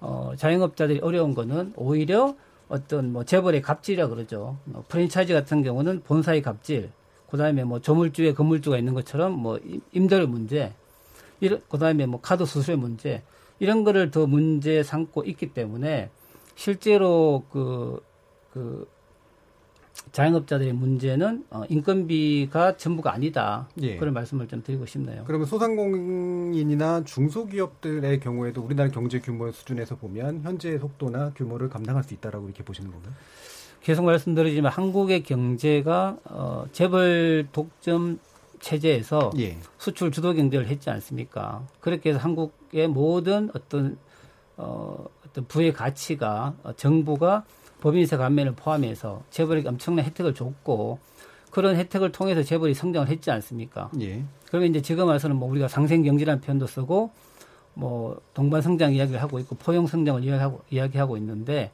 어, 자영업자들이 어려운 거는 오히려 어떤 뭐 재벌의 갑질이라 그러죠. 어, 프랜차이즈 같은 경우는 본사의 갑질, 그다음에 뭐 조물주에 건물주가 있는 것처럼 뭐 임- 임대료 문제, 이런 그다음에 뭐 카드 수수료 문제 이런 거를 더 문제 삼고 있기 때문에 실제로 그, 그 자영업자들의 문제는 어, 인건비가 전부가 아니다. 예. 그런 말씀을 좀 드리고 싶네요. 그러면 소상공인이나 중소기업들의 경우에도 우리나라 경제 규모 수준에서 보면 현재의 속도나 규모를 감당할 수 있다라고 이렇게 보시는 건가요? 계속 말씀드리지만 한국의 경제가 어, 재벌 독점 체제에서 예. 수출 주도 경제를 했지 않습니까? 그렇게 해서 한국의 모든 어떤 어, 어떤 부의 가치가 어, 정부가 법인세 감면을 포함해서 재벌에게 엄청난 혜택을 줬고 그런 혜택을 통해서 재벌이 성장을 했지 않습니까? 예. 그러면 이제 지금 와서는 뭐 우리가 상생 경제라는 표현도 쓰고 뭐 동반 성장 이야기를 하고 있고 포용 성장을 이야기하고 이야기하고 있는데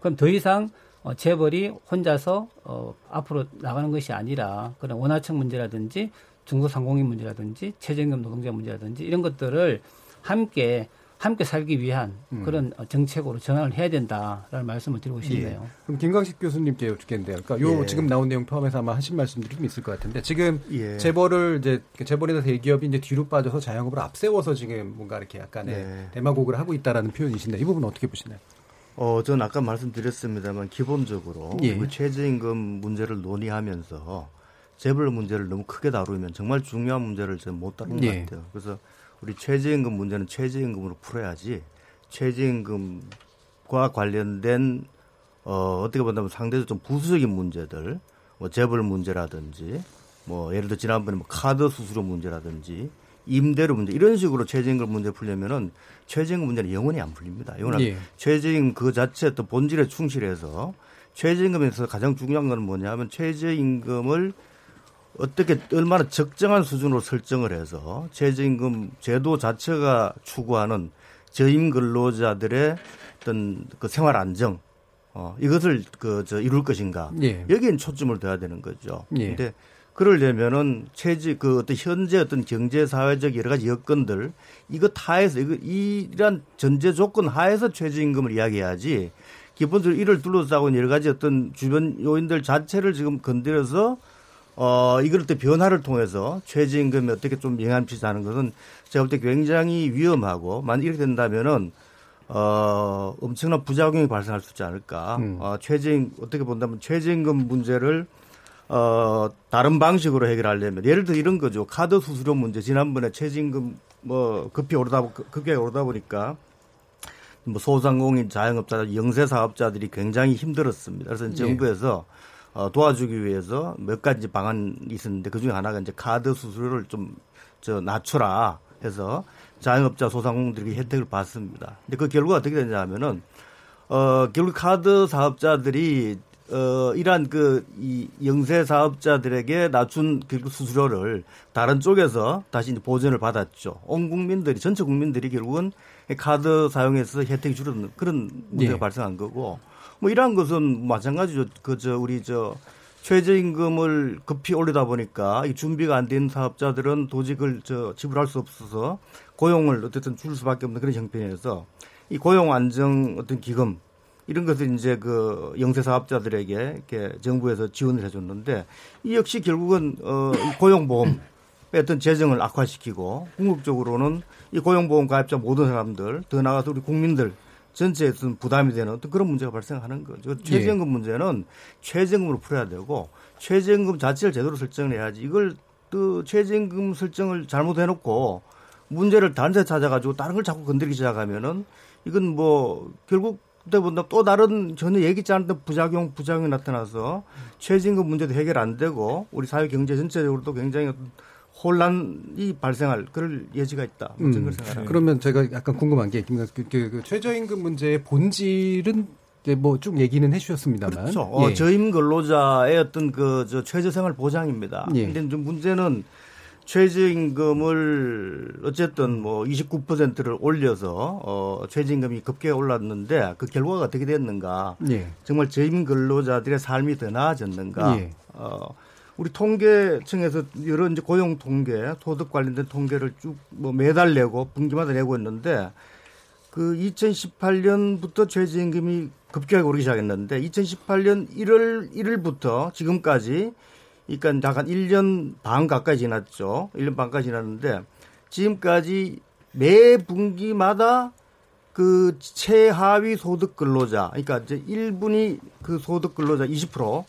그럼 더 이상 어, 재벌이 혼자서 어, 앞으로 나가는 것이 아니라 그런 원화청 문제라든지 중소상공인 문제라든지 최저임금 노동자 문제라든지 이런 것들을 함께 함께 살기 위한 음. 그런 어, 정책으로 전환을 해야 된다라는 말씀을 드리고 싶네요. 예. 그럼 김광식 교수님께 여쭙겠는데요. 그러니까 요 예. 지금 나온 내용 포함해서 아마 하신 말씀들이 좀 있을 것 같은데 지금 예. 재벌을 이제 재벌이나 대기업이 이제 뒤로 빠져서 자영업을 앞세워서 지금 뭔가 이렇게 약간의 네. 대마곡을 하고 있다라는 표현이신데 이 부분 은 어떻게 보시나요? 어, 저는 아까 말씀드렸습니다만 기본적으로 예. 그 최저임금 문제를 논의하면서 재벌 문제를 너무 크게 다루면 정말 중요한 문제를 못 다룬 예. 것 같아요. 그래서 우리 최저임금 문제는 최저임금으로 풀어야지 최저임금과 관련된 어, 어떻게 본다면 상대적으로 좀 부수적인 문제들, 뭐 재벌 문제라든지, 뭐 예를 들어 지난번에 뭐 카드 수수료 문제라든지, 임대료 문제 이런 식으로 최저임금 문제 풀려면은 최저임금 문제는 영원히 안 풀립니다. 영원히 예. 최저임금 그 자체 또 본질에 충실해서 최저임금에서 가장 중요한 건 뭐냐면 최저임금을 어떻게 얼마나 적정한 수준으로 설정을 해서 최저임금 제도 자체가 추구하는 저임 근로자들의 어떤 그 생활 안정 어, 이것을 그 저 이룰 것인가 예. 여기엔 초점을 둬야 되는 거죠. 예. 근데 그러려면은 체제 그 어떤 현재 어떤 경제 사회적 여러 가지 여건들 이거 타에서 이거 이러한 전제 조건 하에서 최저임금을 이야기해야지 기본적으로 이를 둘러싸고 여러 가지 어떤 주변 요인들 자체를 지금 건드려서 어 이걸 또 변화를 통해서 최저임금에 어떻게 좀 영향을 미치자는 것은 제가 볼 때 굉장히 위험하고 만약 이렇게 된다면은 어 엄청난 부작용이 발생할 수 있지 않을까. 음. 어 최저임 어떻게 본다면 최저임금 문제를 어, 다른 방식으로 해결하려면 예를 들어 이런 거죠. 카드 수수료 문제 지난번에 최저임금 뭐 급히 오르다 보- 급격히 오르다 보니까 뭐 소상공인 자영업자 영세 사업자들이 굉장히 힘들었습니다. 그래서 예. 정부에서 어, 도와주기 위해서 몇 가지 방안이 있었는데 그 중에 하나가 이제 카드 수수료를 좀 저 낮추라 해서 자영업자 소상공인들이 혜택을 받습니다. 근데 그 결과가 어떻게 되냐면은 어, 결국 카드 사업자들이 어, 이러한 그, 이 영세 사업자들에게 낮춘 그 수수료를 다른 쪽에서 다시 이제 보전을 받았죠. 온 국민들이, 전체 국민들이 결국은 카드 사용해서 혜택이 줄어드는 그런 문제가 예. 발생한 거고, 뭐 이러한 것은 마찬가지죠. 그, 저, 우리 저, 최저임금을 급히 올리다 보니까 이 준비가 안 된 사업자들은 그걸 저 지불할 수 없어서 고용을 어쨌든 줄 수밖에 없는 그런 형편에서 이 고용 안정 어떤 기금 이런 것을 이제 그 영세 사업자들에게 이렇게 정부에서 지원을 해줬는데 이 역시 결국은 어이 고용보험 어떤 재정을 악화시키고 궁극적으로는 이 고용보험 가입자 모든 사람들 더 나아가서 우리 국민들 전체에 어떤 부담이 되는 어떤 그런 문제가 발생하는 거죠. 최저임금 문제는 최저임금으로 풀어야 되고 최저임금 자체를 제대로 설정을 해야지 이걸 또 최저임금 설정을 잘못해놓고 문제를 다른 데 찾아가지고 다른 걸 자꾸 건드리기 시작하면은 이건 뭐 결국 그때 보다 또 다른 전혀 예기치 않았던 부작용 부작용이 나타나서 최저임금 문제도 해결 안 되고 우리 사회 경제 전체적으로도 굉장히 혼란이 발생할 그럴 예지가 있다. 뭐 음. 그러면 제가 약간 궁금한 게 김- 그, 그, 그 최저임금 문제의 본질은 이제 뭐 쭉 얘기는 해주셨습니다만, 그렇죠. 어, 예. 저임 근로자의 어떤 그저 최저 생활 보장입니다. 예. 근데 좀 문제는 최저임금을 어쨌든 뭐 29%를 올려서 어 최저임금이 급격히 올랐는데 그 결과가 어떻게 됐는가? 예. 정말 저임 근로자들의 삶이 더 나아졌는가? 예. 어 우리 통계청에서 여러 이제 고용 통계, 소득 관련된 통계를 쭉 뭐 매달 내고 분기마다 내고 있는데 그 2018년부터 최저임금이 급격하게 오르기 시작했는데 2018년 1월 1일부터 지금까지 그러니까 약간 1년 반 가까이 지났죠. 1년 반까지 지났는데 지금까지 매 분기마다 그 최하위 소득 근로자 그러니까 이제 1분이 그 소득 근로자 20%의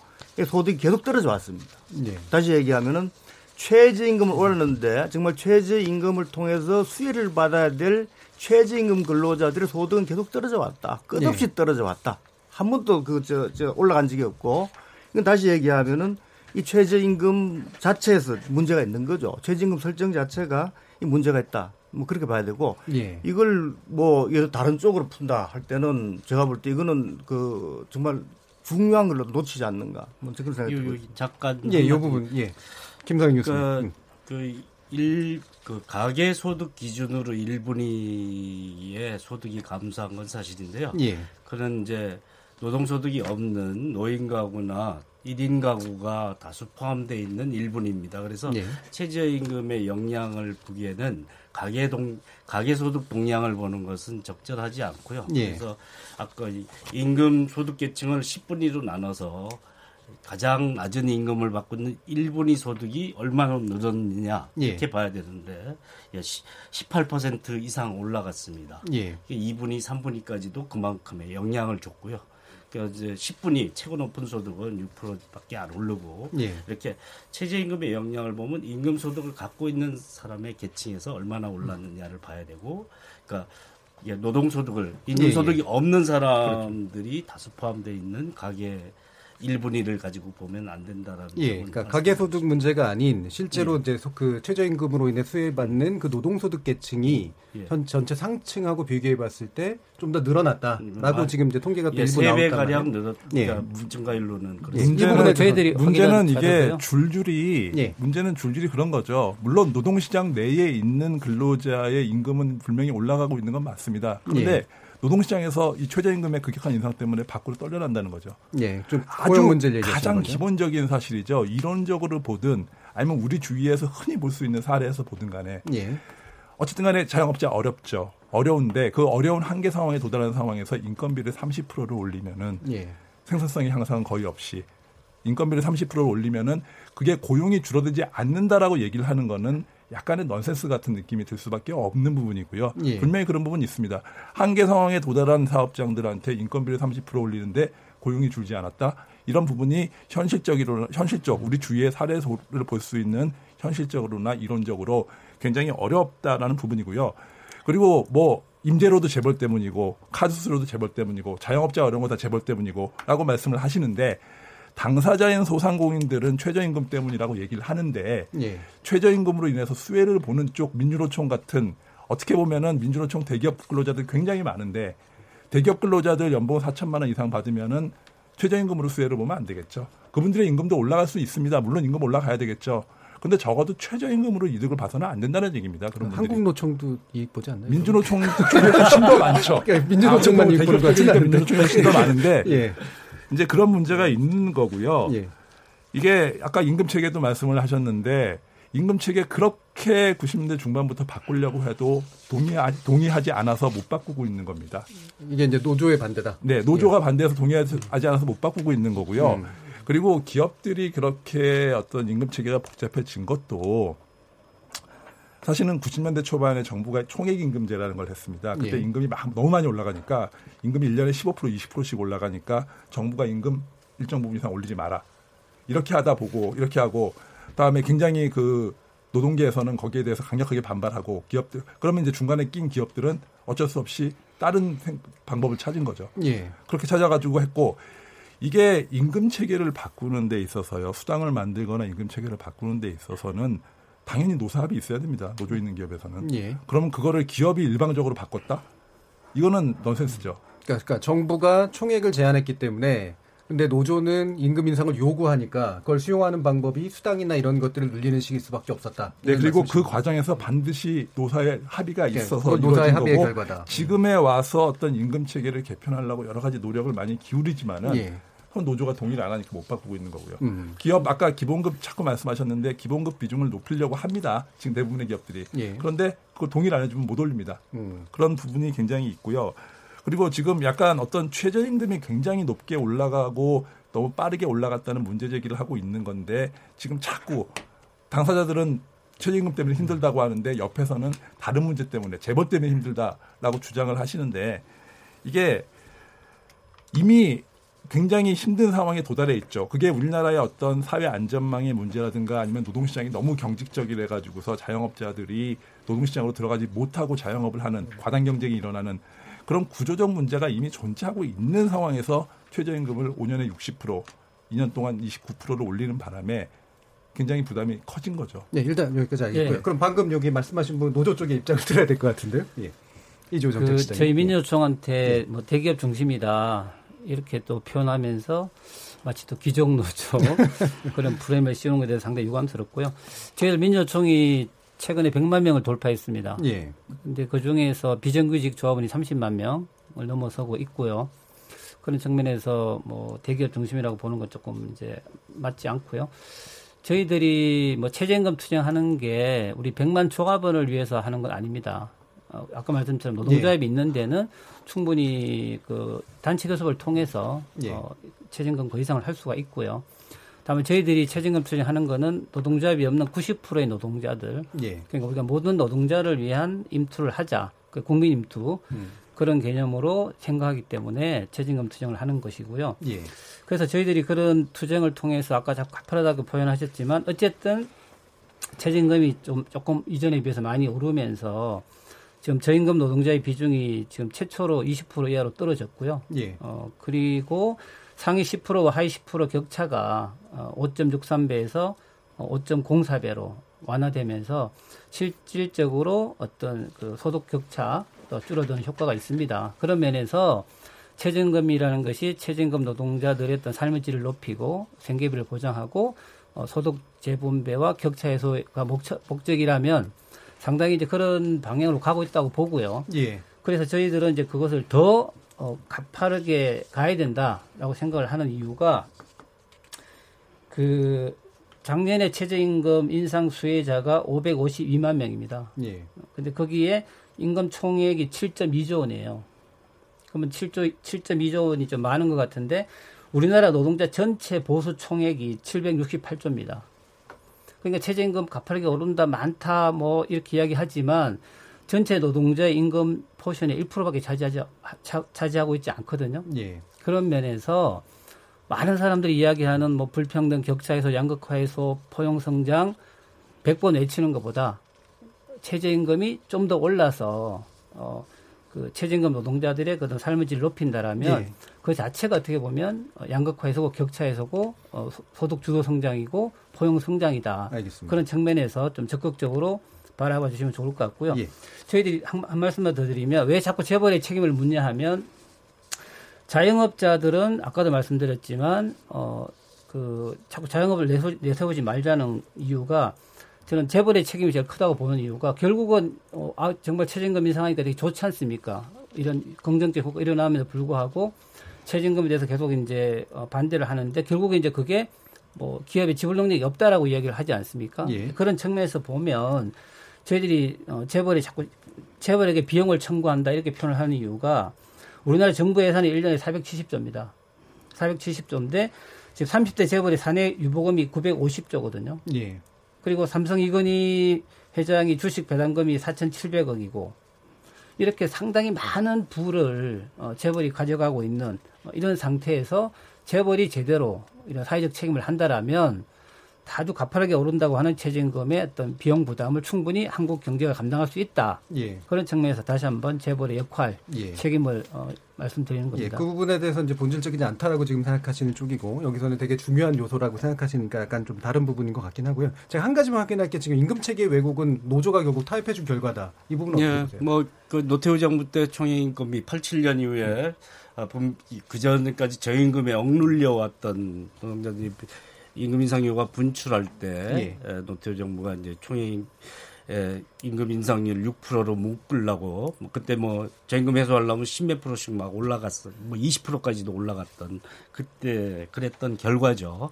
소득이 계속 떨어져 왔습니다. 예. 다시 얘기하면은 최저임금을 올렸는데 정말 최저임금을 통해서 수혜를 받아야 될 최저임금 근로자들의 소득은 계속 떨어져 왔다. 끝없이 예. 떨어져 왔다. 한 번도 그저 저 올라간 적이 없고 이건 다시 얘기하면은 이 최저임금 자체에서 문제가 있는 거죠. 최저임금 설정 자체가 이 문제가 있다. 뭐 그렇게 봐야 되고 예. 이걸 뭐 예를 다른 쪽으로 푼다 할 때는 제가 볼 때 이거는 그 정말 중요한 걸로 놓치지 않는가. 뭐 그런 생각이 요, 요, 잠깐 예, 요. 부분, 예. 김상희 교수님. 그, 음. 그, 일, 그, 가계 소득 기준으로 1분위의 소득이 감소한 건 사실인데요. 예. 그는 이제 노동소득이 없는 노인 가구나 1인 가구가 다수 포함되어 있는 1분입니다. 그래서 예. 최저임금의 영향을 보기에는 가계 동, 가계 소득 동향을 보는 것은 적절하지 않고요. 예. 그래서 아까 이 임금 소득 계층을 10분위로 나눠서 가장 낮은 임금을 받고 있는 1분위 소득이 얼마나 늘었느냐 예. 이렇게 봐야 되는데 18% 이상 올라갔습니다. 예. 2분위, 3분위까지도 그만큼의 영향을 줬고요. 그러니까 이제 10분위 최고 높은 소득은 6%밖에 안 오르고 예. 이렇게 최저임금의 영향을 보면 임금 소득을 갖고 있는 사람의 계층에서 얼마나 올랐느냐를 봐야 되고, 그러니까 노동 소득을 임금 예, 소득이 예. 없는 사람들이 다수 포함되어 있는 가계 1분위를 가지고 보면 안 된다라는 예, 그러니까 가계소득 문제가 아닌 실제로 예. 이제 소- 그 최저임금으로 인해 수혜받는 그 노동소득 계층이 예. 현, 전체 상층하고 비교해 봤을 때 좀 더 늘어났다라고 아, 지금 이제 통계가 또 예, 일부 나왔단 가량 말이에요. 늘었 예. 그러니까 증가율로는 예. 부분에 저희들이 문제는 이게. 줄줄이 예. 문제는 줄줄이 그런 거죠. 물론 노동시장 내에 있는 근로자의 임금은 분명히 올라가고 있는 건 맞습니다. 그런데 예. 노동시장에서 이 최저임금의 급격한 인상 때문에 밖으로 떨려난다는 거죠. 예, 좀 아주 가장 거죠. 기본적인 사실이죠. 이론적으로 보든 아니면 우리 주위에서 흔히 볼 수 있는 사례에서 보든 간에 예. 어쨌든 간에 자영업자 어렵죠. 어려운데 그 어려운 한계 상황에 도달하는 상황에서 인건비를 30%를 올리면은 예. 생산성의 향상은 거의 없이 인건비를 30%를 올리면은 그게 고용이 줄어들지 않는다라고 얘기를 하는 거는 약간의 넌센스 같은 느낌이 들 수밖에 없는 부분이고요. 예. 분명히 그런 부분이 있습니다. 한계 상황에 도달한 사업장들한테 인건비를 30% 올리는데 고용이 줄지 않았다. 이런 부분이 현실적으로 현실적 우리 주위의 사례를 볼 수 있는 현실적으로나 이론적으로 굉장히 어렵다라는 부분이고요. 그리고 뭐 임대료도 재벌 때문이고 카드 수수료도 재벌 때문이고 자영업자 어려운 거 다 재벌 때문이고라고 말씀을 하시는데 당사자인 소상공인들은 최저임금 때문이라고 얘기를 하는데 예. 최저임금으로 인해서 수혜를 보는 쪽 민주노총 같은 어떻게 보면은 민주노총 대기업 근로자들 굉장히 많은데 대기업 근로자들 연봉 4천만 원 이상 받으면은 최저임금으로 수혜를 보면 안 되겠죠. 그분들의 임금도 올라갈 수 있습니다. 물론 임금 올라가야 되겠죠. 근데 적어도 최저임금으로 이득을 봐서는 안 된다는 얘기입니다. 그런. 한국노총도 이익 보지 않나요? 민주노총 쪽에 훨씬 더 많죠. 그러니까 민주노총만 이익 보는 않은데. 민주노총이 훨씬 더 많은데 예. 이제 그런 문제가 있는 거고요. 예. 이게 아까 임금 체계도 말씀을 하셨는데 임금 체계 그렇게 90년대 중반부터 바꾸려고 해도 동의하지, 동의하지 않아서 못 바꾸고 있는 겁니다. 이게 이제 노조의 반대다. 네, 노조가 반대해서 동의하지 않아서 못 바꾸고 있는 거고요. 음. 그리고 기업들이 그렇게 어떤 임금 체계가 복잡해진 것도 사실은 90년대 초반에 정부가 총액 임금제라는 걸 했습니다. 그때 예. 임금이 막 너무 많이 올라가니까 임금이 1년에 15% 20%씩 올라가니까 정부가 임금 일정 부분 이상 올리지 마라. 이렇게 하다 보고 이렇게 하고 다음에 굉장히 그 노동계에서는 거기에 대해서 강력하게 반발하고 기업들 그러면 이제 중간에 낀 기업들은 어쩔 수 없이 다른 생- 방법을 찾은 거죠. 예. 그렇게 찾아가지고 했고 이게 임금 체계를 바꾸는 데 있어서요 수당을 만들거나 임금 체계를 바꾸는 데 있어서는 당연히 노사합이 있어야 됩니다 노조 있는 기업에서는 예. 그러면 그거를 기업이 일방적으로 바꿨다 이거는 넌센스죠 그러니까, 그러니까 정부가 총액을 제한했기 때문에 근데 노조는 임금 인상을 요구하니까 그걸 수용하는 방법이 수당이나 이런 것들을 늘리는 식일 수밖에 없었다. 네 그리고 그. 과정에서 반드시 노사의 합의가 네, 있어서 그건 노사의 이루어진 합의의 거고 결과다. 지금에 와서 어떤 임금 체계를 개편하려고 여러 가지 노력을 많이 기울이지만은 예. 그건 노조가 동의를 안 하니까 못 바꾸고 있는 거고요. 음. 기업 아까 기본급 자꾸 말씀하셨는데 기본급 비중을 높이려고 합니다. 지금 대부분의 기업들이. 예. 그런데 그거 동의를 안 해주면 못 올립니다. 음. 그런 부분이 굉장히 있고요. 그리고 지금 약간 어떤 최저임금이 굉장히 높게 올라가고 너무 빠르게 올라갔다는 문제 제기를 하고 있는 건데 지금 자꾸 당사자들은 최저임금 때문에 힘들다고 하는데 옆에서는 다른 문제 때문에 재벌 때문에 힘들다라고 주장을 하시는데 이게 이미 굉장히 힘든 상황에 도달해 있죠. 그게 우리나라의 어떤 사회 안전망의 문제라든가 아니면 노동시장이 너무 경직적이래 가지고서 자영업자들이 노동시장으로 들어가지 못하고 자영업을 하는 과당 경쟁이 일어나는 그런 구조적 문제가 이미 존재하고 있는 상황에서 최저임금을 5년에 60% 2년 동안 29%를 올리는 바람에 굉장히 부담이 커진 거죠. 네, 일단 여기까지 알겠고요. 예. 그럼 방금 여기 말씀하신 분 노조 쪽의 입장을 <laughs> 들어야 될 것 같은데요. 예. 이조 정책 그. 저희 민주노총한테 뭐 대기업 중심이다 이렇게 또 표현하면서 마치 또 기종 노조 <laughs> 그런 프레임을 씌우는 것에 대해서 상당히 유감스럽고요. 저희 민주노총이 최근에 100만 명을 돌파했습니다. 예. 근데 그 중에서 비정규직 조합원이 30만 명을 넘어서고 있고요. 그런 측면에서 뭐 대기업 중심이라고 보는 건 조금 이제 맞지 않고요. 저희들이 뭐 최저임금 투쟁하는 게 우리 100만 조합원을 위해서 하는 건 아닙니다. 어, 아까 말씀처럼 노동조합이 있는 데는 충분히 그 단체 교섭을 통해서 예. 어, 최저임금 그 이상을 할 수가 있고요. 다음에 저희들이 최저임금 투쟁하는 거는 노동조합이 없는 90%의 노동자들 예. 그러니까 우리가 모든 노동자를 위한 임투를 하자. 그 국민 임투. 음. 그런 개념으로 생각하기 때문에 최저임금 투쟁을 하는 것이고요. 예. 그래서 저희들이 그런 투쟁을 통해서 아까 자꾸 가파르다고 표현하셨지만 어쨌든 최저임금이 좀 조금 이전에 비해서 많이 오르면서 지금 저임금 노동자의 비중이 지금 최초로 20% 이하로 떨어졌고요. 예. 어, 그리고 상위 10%와 하위 10% 격차가 5.63배에서 5.04배로 완화되면서 실질적으로 어떤 그 소득 격차 또 줄어드는 효과가 있습니다. 그런 면에서 최저임금이라는 것이 최저임금 노동자들의 어떤 삶의 질을 높이고 생계비를 보장하고 어, 소득 재분배와 격차 해소가 목적, 목적이라면 상당히 이제 그런 방향으로 가고 있다고 보고요. 예. 그래서 저희들은 이제 그것을 더 어, 가파르게 가야 된다라고 생각을 하는 이유가 그 작년에 최저임금 인상 수혜자가 552만 명입니다. 예. 근데 거기에 임금 총액이 7.2조 원이에요. 그러면 7조 7.2조 원이 좀 많은 것 같은데 우리나라 노동자 전체 보수 총액이 768조입니다. 그러니까 최저임금 가파르게 오른다 많다 뭐 이렇게 이야기하지만 전체 노동자의 임금 포션의 1%밖에 차지하지 차지하고 있지 않거든요. 예. 그런 면에서 많은 사람들이 이야기하는 뭐 불평등 격차에서 양극화 해소 포용 성장 100번 외치는 것보다 최저임금이 좀 더 올라서 어, 그 최저임금 노동자들의 그런 삶의 질을 높인다라면 예. 그 자체가 어떻게 보면 양극화 해소고 격차 해소고 어, 소득 주도 성장이고 포용 성장이다. 알겠습니다. 그런 측면에서 좀 적극적으로 바라봐 주시면 좋을 것 같고요. 예. 저희들이 한, 한 말씀만 더 드리면 왜 자꾸 재벌의 책임을 묻냐 하면 자영업자들은 아까도 말씀드렸지만 어 그 자꾸 자영업을 내세우, 내세우지 말자는 이유가 저는 재벌의 책임이 제일 크다고 보는 이유가 결국은 어, 아, 정말 최저임금 인상하니까 되게 좋지 않습니까? 이런 긍정적 효과가 일어남에도 불구하고 최저임금에 대해서 계속 이제 어, 반대를 하는데 결국에 이제 그게 뭐 기업의 지불 능력이 없다라고 이야기를 하지 않습니까? 예. 그런 측면에서 보면 저희들이 어, 재벌이 자꾸 재벌에게 비용을 청구한다 이렇게 표현을 하는 이유가 우리나라 정부 예산이 1년에 470조입니다. 470조인데 지금 30대 재벌의 사내 유보금이 950조거든요. 예. 그리고 삼성 이건희 회장이 주식 배당금이 4,700억이고 이렇게 상당히 많은 부를 어, 재벌이 가져가고 있는 어, 이런 상태에서 재벌이 제대로 이런 사회적 책임을 한다라면 아주 가파르게 오른다고 하는 최저임금의 어떤 비용 부담을 충분히 한국 경제가 감당할 수 있다. 예. 그런 측면에서 다시 한번 재벌의 역할, 예. 책임을 어, 말씀드리는 예, 겁니다. 그 부분에 대해서 이제 본질적이지 않다라고 지금 생각하시는 쪽이고 여기서는 되게 중요한 요소라고 생각하시니까 약간 좀 다른 부분인 것 같긴 하고요. 제가 한 가지만 확인할 게 지금 임금 체계 왜곡은 노조가 결국 타협해준 결과다. 이 부분은 어떻게 예, 보세요? 뭐그 노태우 정부 때 총액임금이 87년 이후에 아, 그 전까지 저임금에 억눌려 왔던 노동자들이 임금 인상 요구가 분출할 때 예. 에, 노태우 정부가 이제 에, 임금 인상률 6%로 묶으려고 뭐 그때 뭐 저임금 해소하려면 10몇 프로씩 막 올라갔어. 뭐 20%까지도 올라갔던 그때 그랬던 결과죠.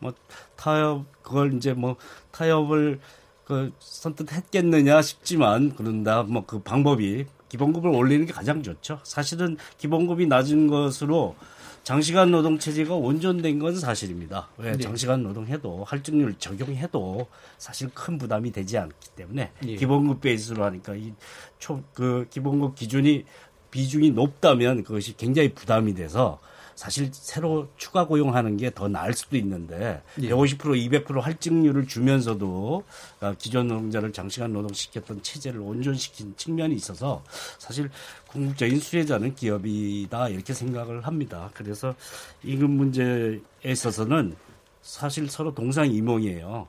뭐 타협 그걸 이제 뭐 타협을 그 선뜻 했겠느냐 싶지만 그런다 뭐 그 방법이 기본급을 올리는 게 가장 좋죠. 사실은 기본급이 낮은 것으로 장시간 노동 체제가 온전된 건 사실입니다. 왜 네. 장시간 노동해도 할증률 적용해도 사실 큰 부담이 되지 않기 때문에 예. 기본급 베이스로 하니까 이 초 그 기본급 기준이 비중이 높다면 그것이 굉장히 부담이 돼서 사실 새로 추가 고용하는 게 더 나을 수도 있는데 예. 150% 200% 할증률을 주면서도 아, 기존 노동자를 장시간 노동시켰던 체제를 온전시킨 측면이 있어서 사실 궁극적인 수혜자는 기업이다 이렇게 생각을 합니다. 그래서 임금 문제에 있어서는 사실 서로 동상이몽이에요.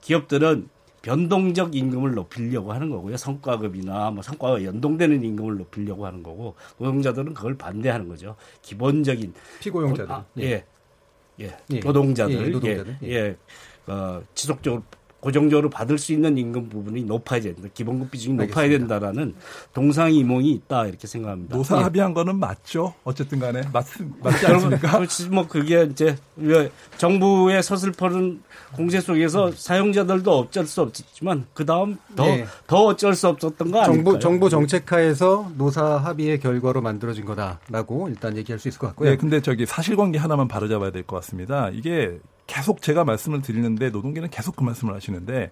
기업들은 변동적 임금을 높이려고 하는 거고요. 성과급이나 뭐 성과가 연동되는 임금을 높이려고 하는 거고 노동자들은 그걸 반대하는 거죠. 기본적인 피고용자들. 아, 예. 예. 예. 노동자들. 예, 노동자들. 예. 예. 어, 지속적으로 고정적으로 받을 수 있는 임금 부분이 높아야 된다. 기본급 비중이 높아야 알겠습니다. 된다라는 동상이몽이 있다 이렇게 생각합니다. 노사 예. 합의한 거는 맞죠? 어쨌든 간에 맞, 맞지 않습니까? 그렇지 뭐 그게 이제 왜 정부의 서슬퍼른 공세 속에서 사용자들도 어쩔 수 없지만 그 다음 더 예. 더 어쩔 수 없었던 거 아닐까요? 정부 정부 정책하에서 노사 합의의 결과로 만들어진 거다라고 일단 얘기할 수 있을 것 같고요. 네, 근데 저기 사실관계 하나만 바로잡아야 될 것 같습니다. 이게 계속 제가 말씀을 드리는데 노동계는 계속 그 말씀을 하시는데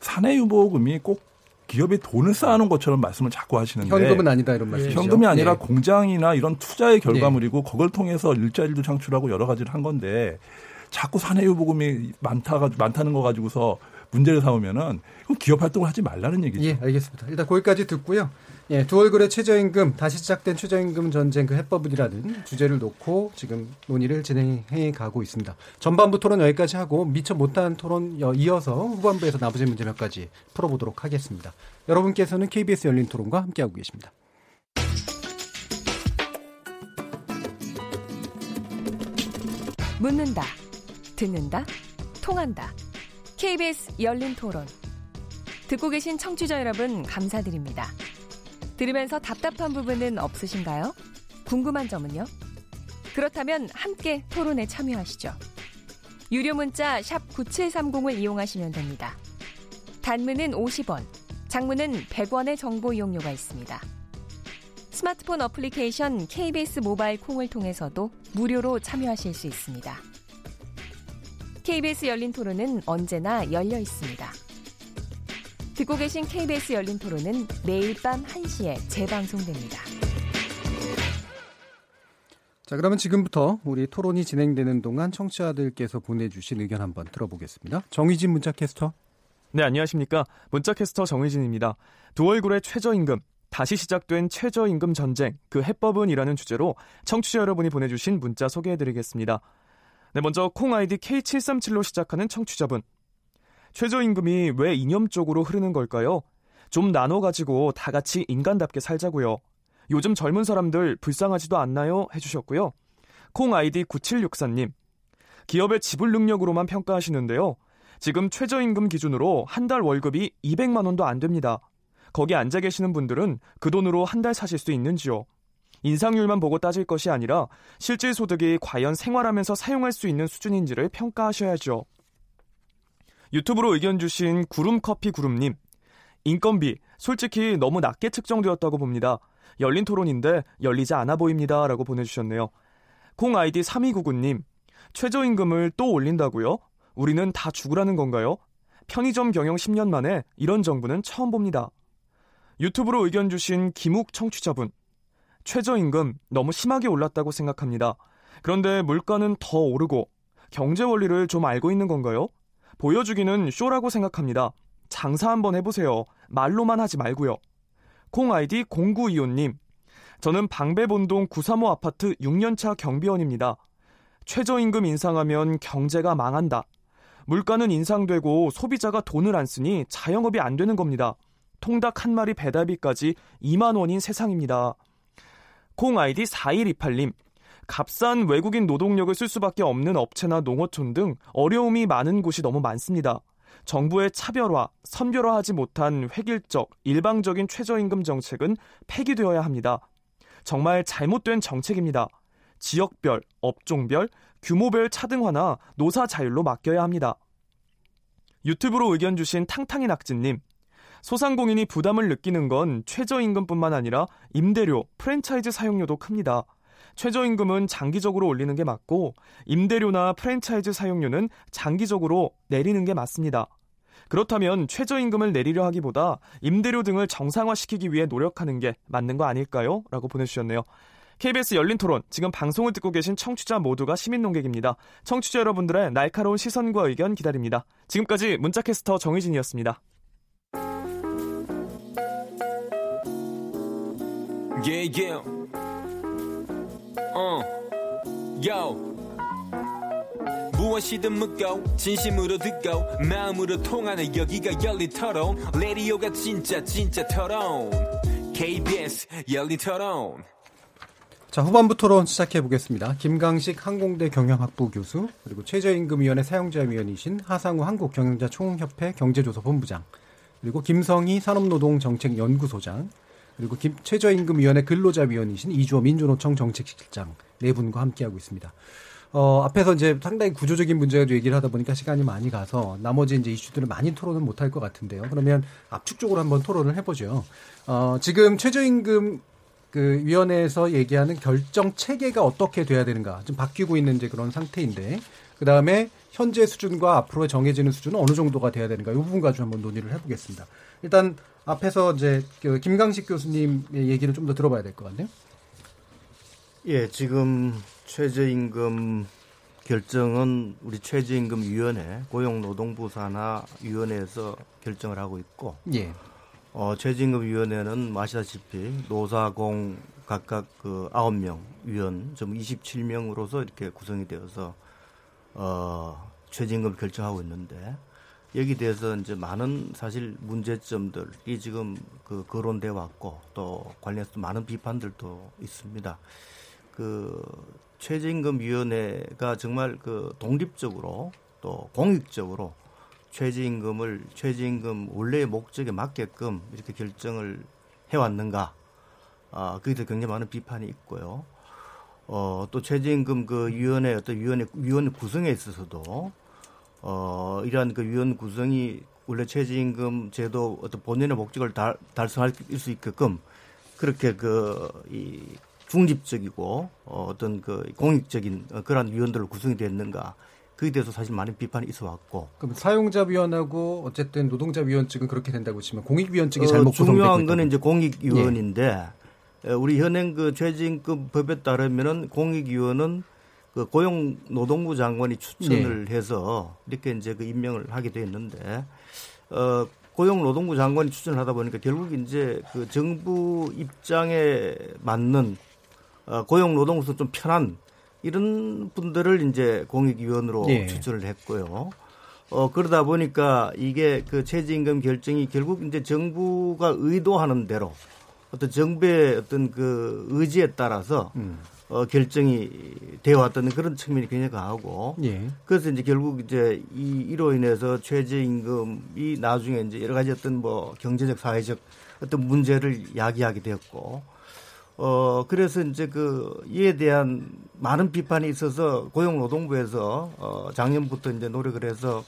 사내 유보금이 꼭 기업이 돈을 쌓아놓은 것처럼 말씀을 자꾸 하시는데 현금은 아니다 이런 말씀이죠. 현금이 아니라 네. 공장이나 이런 투자의 결과물이고 그걸 통해서 일자리도 창출하고 여러 가지를 한 건데 자꾸 사내유보금이 많다가 많다는 거 가지고서 문제를 삼으면은 그럼 기업 활동을 하지 말라는 얘기죠. 예, 알겠습니다. 일단 거기까지 듣고요. 예, 두 얼굴의 최저임금, 다시 시작된 최저임금 전쟁 그 해법이라는 주제를 놓고 지금 논의를 진행해 가고 있습니다. 전반부 토론 여기까지 하고 미처 못한 토론 이어서 후반부에서 나머지 문제 몇 가지 풀어보도록 하겠습니다. 여러분께서는 KBS 열린 토론과 함께하고 계십니다. 묻는다, 듣는다, 통한다. KBS 열린 토론. 듣고 계신 청취자 여러분, 감사드립니다. 들으면서 답답한 부분은 없으신가요? 궁금한 점은요? 그렇다면 함께 토론에 참여하시죠. 유료 문자 9730을 이용하시면 됩니다. 단문은 50원, 장문은 100원의 정보 이용료가 있습니다. 스마트폰 어플리케이션 KBS 모바일 콩을 통해서도 무료로 참여하실 수 있습니다. KBS 열린 토론은 언제나 열려 있습니다. 듣고 계신 KBS 열린 토론은 매일 밤 1시에 재방송됩니다. 자, 그러면 지금부터 우리 토론이 진행되는 동안 청취자들께서 보내주신 의견 한번 들어보겠습니다. 정의진 문자캐스터. 네, 안녕하십니까. 문자캐스터 정의진입니다. 두 얼굴의 최저임금, 다시 시작된 최저임금 전쟁, 그 해법은 이라는 주제로 청취자 여러분이 보내주신 문자 소개해드리겠습니다. 네, 먼저 콩 아이디 K737로 시작하는 청취자분. 최저임금이 왜 이념적으로 흐르는 걸까요? 좀 나눠가지고 다 같이 인간답게 살자고요. 요즘 젊은 사람들 불쌍하지도 않나요? 해주셨고요. 콩 아이디 9764님. 기업의 지불 능력으로만 평가하시는데요. 지금 최저임금 기준으로 한 달 월급이 200만 원도 안 됩니다. 거기 앉아 계시는 분들은 그 돈으로 한 달 사실 수 있는지요? 인상률만 보고 따질 것이 아니라 실질 소득이 과연 생활하면서 사용할 수 있는 수준인지를 평가하셔야죠. 유튜브로 의견 주신 구름커피 구름님. 인건비, 솔직히 너무 낮게 측정되었다고 봅니다. 열린 토론인데 열리지 않아 보입니다. 라고 보내주셨네요. 콩 아이디 3299님. 최저임금을 또 올린다고요? 우리는 다 죽으라는 건가요? 편의점 경영 10년 만에 이런 정부는 처음 봅니다. 유튜브로 의견 주신 김욱 청취자분. 최저임금 너무 심하게 올랐다고 생각합니다. 그런데 물가는 더 오르고 경제 원리를 좀 알고 있는 건가요? 보여주기는 쇼라고 생각합니다. 장사 한번 해보세요. 말로만 하지 말고요. 콩 아이디 0925님. 저는 방배본동 935 아파트 6년차 경비원입니다. 최저임금 인상하면 경제가 망한다. 물가는 인상되고 소비자가 돈을 안 쓰니 자영업이 안 되는 겁니다. 통닭 한 마리 배달비까지 2만 원인 세상입니다. 콩 아이디 4128님. 값싼 외국인 노동력을 쓸 수밖에 없는 업체나 농어촌 등 어려움이 많은 곳이 너무 많습니다. 정부의 차별화, 선별화하지 못한 획일적, 일방적인 최저임금 정책은 폐기되어야 합니다. 정말 잘못된 정책입니다. 지역별, 업종별, 규모별 차등화나 노사 자율로 맡겨야 합니다. 유튜브로 의견 주신 탕탕이 낙지님. 소상공인이 부담을 느끼는 건 최저임금뿐만 아니라 임대료, 프랜차이즈 사용료도 큽니다. 최저임금은 장기적으로 올리는 게 맞고 임대료나 프랜차이즈 사용료는 장기적으로 내리는 게 맞습니다. 그렇다면 최저임금을 내리려 하기보다 임대료 등을 정상화시키기 위해 노력하는 게 맞는 거 아닐까요? 라고 보내주셨네요. KBS 열린 토론, 지금 방송을 듣고 계신 청취자 모두가 시민 농객입니다. 청취자 여러분들의 날카로운 시선과 의견 기다립니다. 지금까지 문자캐스터 정희진이었습니다. Yeah, yeah. 어. 무엇이든 묻고 진심으로 듣고 마음으로 통하는 여기가 열린 토론 레디오가 진짜 진짜 토론 KBS 열린 토론 자 후반부 토론 시작해 보겠습니다. 김강식 항공대 경영학부 교수 그리고 최저임금위원회 사용자위원이신 하상우 한국경영자 총협회 경제조사본부장 그리고 김성희 산업노동정책연구소장 그리고 김, 최저임금위원회 근로자위원이신 이주호 민주노총 정책실장 네 분과 함께하고 있습니다. 어, 앞에서 이제 상당히 구조적인 문제가 얘기를 하다 보니까 시간이 많이 가서 나머지 이제 이슈들을 많이 토론은 못할 것 같은데요. 그러면 압축적으로 한번 토론을 해보죠. 어, 지금 최저임금 그 위원회에서 얘기하는 결정 체계가 어떻게 돼야 되는가 좀 바뀌고 있는 이제 그런 상태인데 그 다음에 현재 수준과 앞으로 정해지는 수준은 어느 정도가 돼야 되는가 이 부분 가지고 한번 논의를 해보겠습니다. 일단 앞에서 이제 그 김강식 교수님의 얘기를 좀 더 들어봐야 될 것 같네요. 예, 지금 최저임금 결정은 우리 최저임금위원회 고용노동부 산하 위원회에서 결정을 하고 있고, 예. 어, 최저임금위원회는 아시다시피 노사공 각각 그 9명 위원, 좀 27명으로서 이렇게 구성이 되어서 어, 최저임금 결정하고 있는데 여기 대해서 이제 많은 사실 문제점들이 지금 그 거론돼 왔고 또 관련해서 많은 비판들도 있습니다. 그 최저임금위원회가 정말 그 독립적으로 또 공익적으로 최저임금을 최저임금 원래의 목적에 맞게끔 이렇게 결정을 해왔는가? 아, 거기서 굉장히 많은 비판이 있고요. 어, 또 최저임금 그 위원회 어떤 위원회 위원 구성에 있어서도 어, 이러한 그 위원 구성이 원래 최저임금 제도 어떤 본연의 목적을 달, 달성할 수 있게끔 그렇게 그 이 중립적이고 어, 어떤 그 공익적인 어, 그러한 위원들을 구성이 됐는가 그에 대해서 사실 많은 비판이 있어 왔고. 그럼 사용자 위원하고 어쨌든 노동자 위원 측은 그렇게 된다고 치면 공익 위원 측이 잘못 어, 중요한 거는 이제 공익 위원인데 예. 우리 현행 그 최저임금 법에 따르면은 공익 위원은 그 고용 노동부 장관이 추천을 네. 해서 이렇게 이제 그 임명을 하게 돼 있는데 어 고용 노동부 장관이 추천을 하다 보니까 결국 이제 그 정부 입장에 맞는 어 고용 노동부에서 좀 편한 이런 분들을 이제 공익위원으로 네. 추천을 했고요. 어, 그러다 보니까 이게 그 최저임금 결정이 결국 이제 정부가 의도하는 대로 어떤 정부의 어떤 그 의지에 따라서 음. 어, 결정이 되어 왔다는 그런 측면이 굉장히 강하고. 예. 그래서 이제 결국 이제 이, 이로 인해서 최저임금이 나중에 이제 여러 가지 어떤 뭐 경제적, 사회적 어떤 문제를 야기하게 되었고. 어, 그래서 이제 그 이에 대한 많은 비판이 있어서 고용노동부에서 어, 작년부터 이제 노력을 해서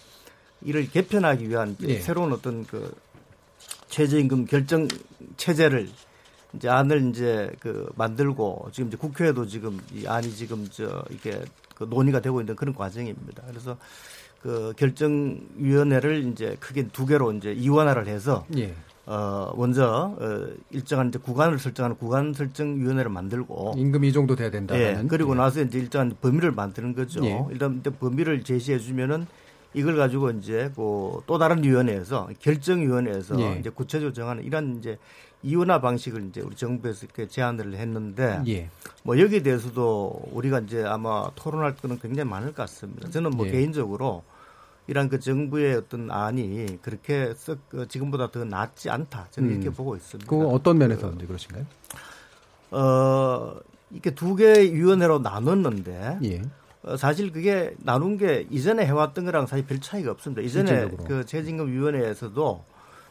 이를 개편하기 위한 예. 새로운 어떤 그 최저임금 결정 체제를 이제 안을 이제 그 만들고 지금 이제 국회에도 지금 이 안이 지금 저 이게 그 논의가 되고 있는 그런 과정입니다. 그래서 그 결정위원회를 이제 크게 두 개로 이제 이원화를 해서 예. 어, 먼저 어, 일정한 이제 구간을 설정하는 구간 설정 위원회를 만들고 임금 이 정도 돼야 된다. 예. 그리고 예. 나서 이제 일정한 범위를 만드는 거죠. 예. 일단 범위를 제시해 주면은 이걸 가지고 이제 그 또 다른 위원회에서 결정위원회에서 예. 이제 구체적으로 정하는 이런 이제 이원화 방식을 이제 우리 정부에서 이렇게 제안을 했는데 예. 뭐 여기에 대해서도 우리가 이제 아마 토론할 거는 굉장히 많을 것 같습니다. 저는 뭐 예. 개인적으로 이런 그 정부의 어떤 안이 그렇게 썩 어, 지금보다 더 낫지 않다. 저는 음. 이렇게 보고 있습니다. 그 어떤 면에서 이제 그러신가요? 어, 이렇게 두 개의 위원회로 나눴는데 예. 어, 사실 그게 나눈 게 이전에 해왔던 거랑 사실 별 차이가 없습니다. 이전에 실질적으로. 그 최저임금 위원회에서도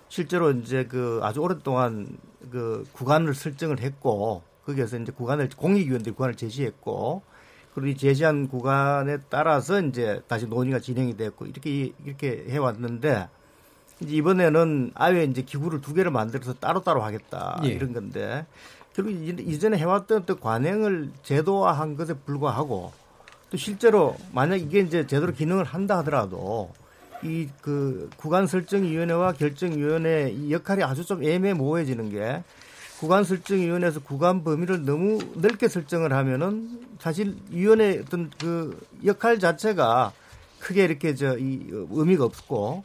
실제로 이제 그 아주 오랫동안 그 구간을 설정을 했고 거기에서 이제 구간을 공익위원들이 구간을 제시했고 그리고 이 제시한 구간에 따라서 이제 다시 논의가 진행이 됐고 이렇게 이렇게 해왔는데 이제 이번에는 아예 이제 기구를 두 개를 만들어서 따로따로 하겠다 예. 이런 건데 결국 이전에 해왔던 또 관행을 제도화한 것에 불과하고 또 실제로 만약 이게 이제 제대로 기능을 한다 하더라도 이 그 구간 설정 위원회와 결정 위원회 이 역할이 아주 좀 애매모호해지는 게 구간 설정 위원회에서 구간 범위를 너무 넓게 설정을 하면은 사실 위원회 어떤 그 역할 자체가 크게 이렇게 저 이 의미가 없고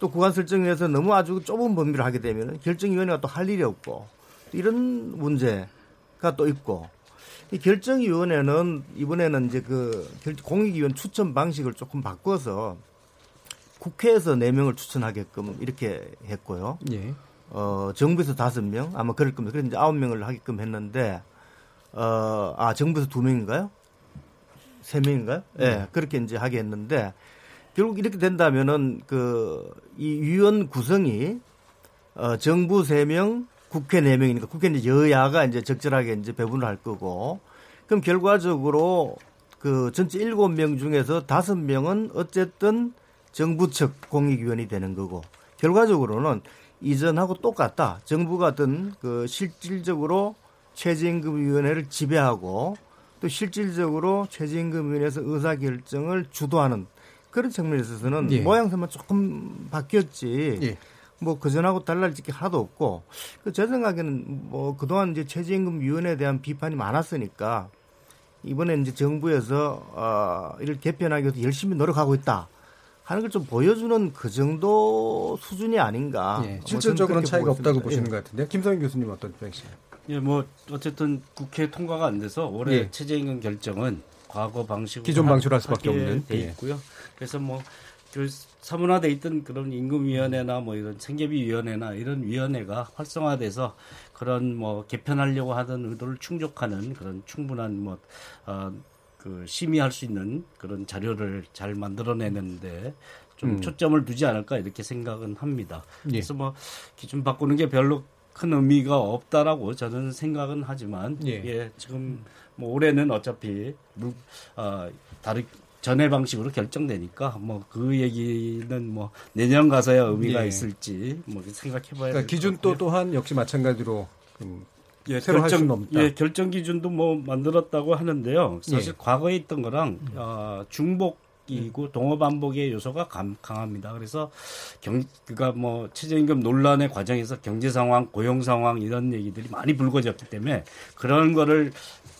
또 구간 설정위에서 너무 아주 좁은 범위를 하게 되면 결정위원회가 또 할 일이 없고 이런 문제가 또 있고 이 결정위원회는 이번에는 이제 그 공익위원 추천 방식을 조금 바꿔서 국회에서 네 명을 추천하게끔 이렇게 했고요. 예. 어, 정부에서 다섯 명 아마 그럴 겁니다. 그래서 이제 아홉 명을 하게끔 했는데 어, 아 정부에서 두 명인가요? 세 명인가요? 예, 네. 그렇게 이제 하게 했는데 결국 이렇게 된다면은 그 이 위원 구성이 어, 정부 세 명, 국회 네 명이니까 국회는 이제 여야가 이제 적절하게 이제 배분을 할 거고 그럼 결과적으로 그 전체 일곱 명 중에서 다섯 명은 어쨌든 정부 측 공익위원이 되는 거고 결과적으로는 이전하고 똑같다. 정부가 어떤 그 실질적으로 최저임금위원회를 지배하고 또 실질적으로 최저임금위원회에서 의사결정을 주도하는 그런 측면에 있어서는 예. 모양새만 조금 바뀌었지. 예. 뭐 그전하고 달라질 게 하나도 없고 그제 생각에는 뭐 그동안 이제 최저임금위원회에 대한 비판이 많았으니까 이번에 이제 정부에서 어 이를 개편하기 위해서 열심히 노력하고 있다. 하는 걸 좀 보여주는 그 정도 수준이 아닌가. 예, 실질적으로는 차이가 없다고 보시는 예. 것 같은데 김성인 교수님 어떤 입장이세요? 예, 뭐 어쨌든 국회 통과가 안 돼서 올해 예. 최저임금 결정은 과거 방식으로 기존 방식으로 할 수밖에 없는 돼 예. 있고요. 그래서 뭐 사문화돼 있던 그런 임금위원회나 뭐 이런 생계비위원회나 이런 위원회가 활성화돼서 그런 뭐 개편하려고 하던 의도를 충족하는 그런 충분한 뭐 어, 그 심의할 수 있는 그런 자료를 잘 만들어내는데 좀 음. 초점을 두지 않을까 이렇게 생각은 합니다. 예. 그래서 뭐 기준 바꾸는 게 별로 큰 의미가 없다라고 저는 생각은 하지만 예, 예 지금 뭐 올해는 어차피 물, 어, 다르 전해 방식으로 결정되니까 뭐 그 얘기는 뭐 내년 가서야 의미가 예. 있을지 뭐 생각해봐야 그러니까 기준도 또한 역시 마찬가지로 음, 예, 새로 결정, 없다. 예, 결정 기준도 뭐 만들었다고 하는데요. 사실 예. 과거에 있던 거랑 어, 중복 이고 동업 반복의 요소가 강, 합니다 그래서 경 그가 뭐 최저임금 논란의 과정에서 경제 상황, 고용 상황 이런 얘기들이 많이 불거졌기 때문에 그런 거를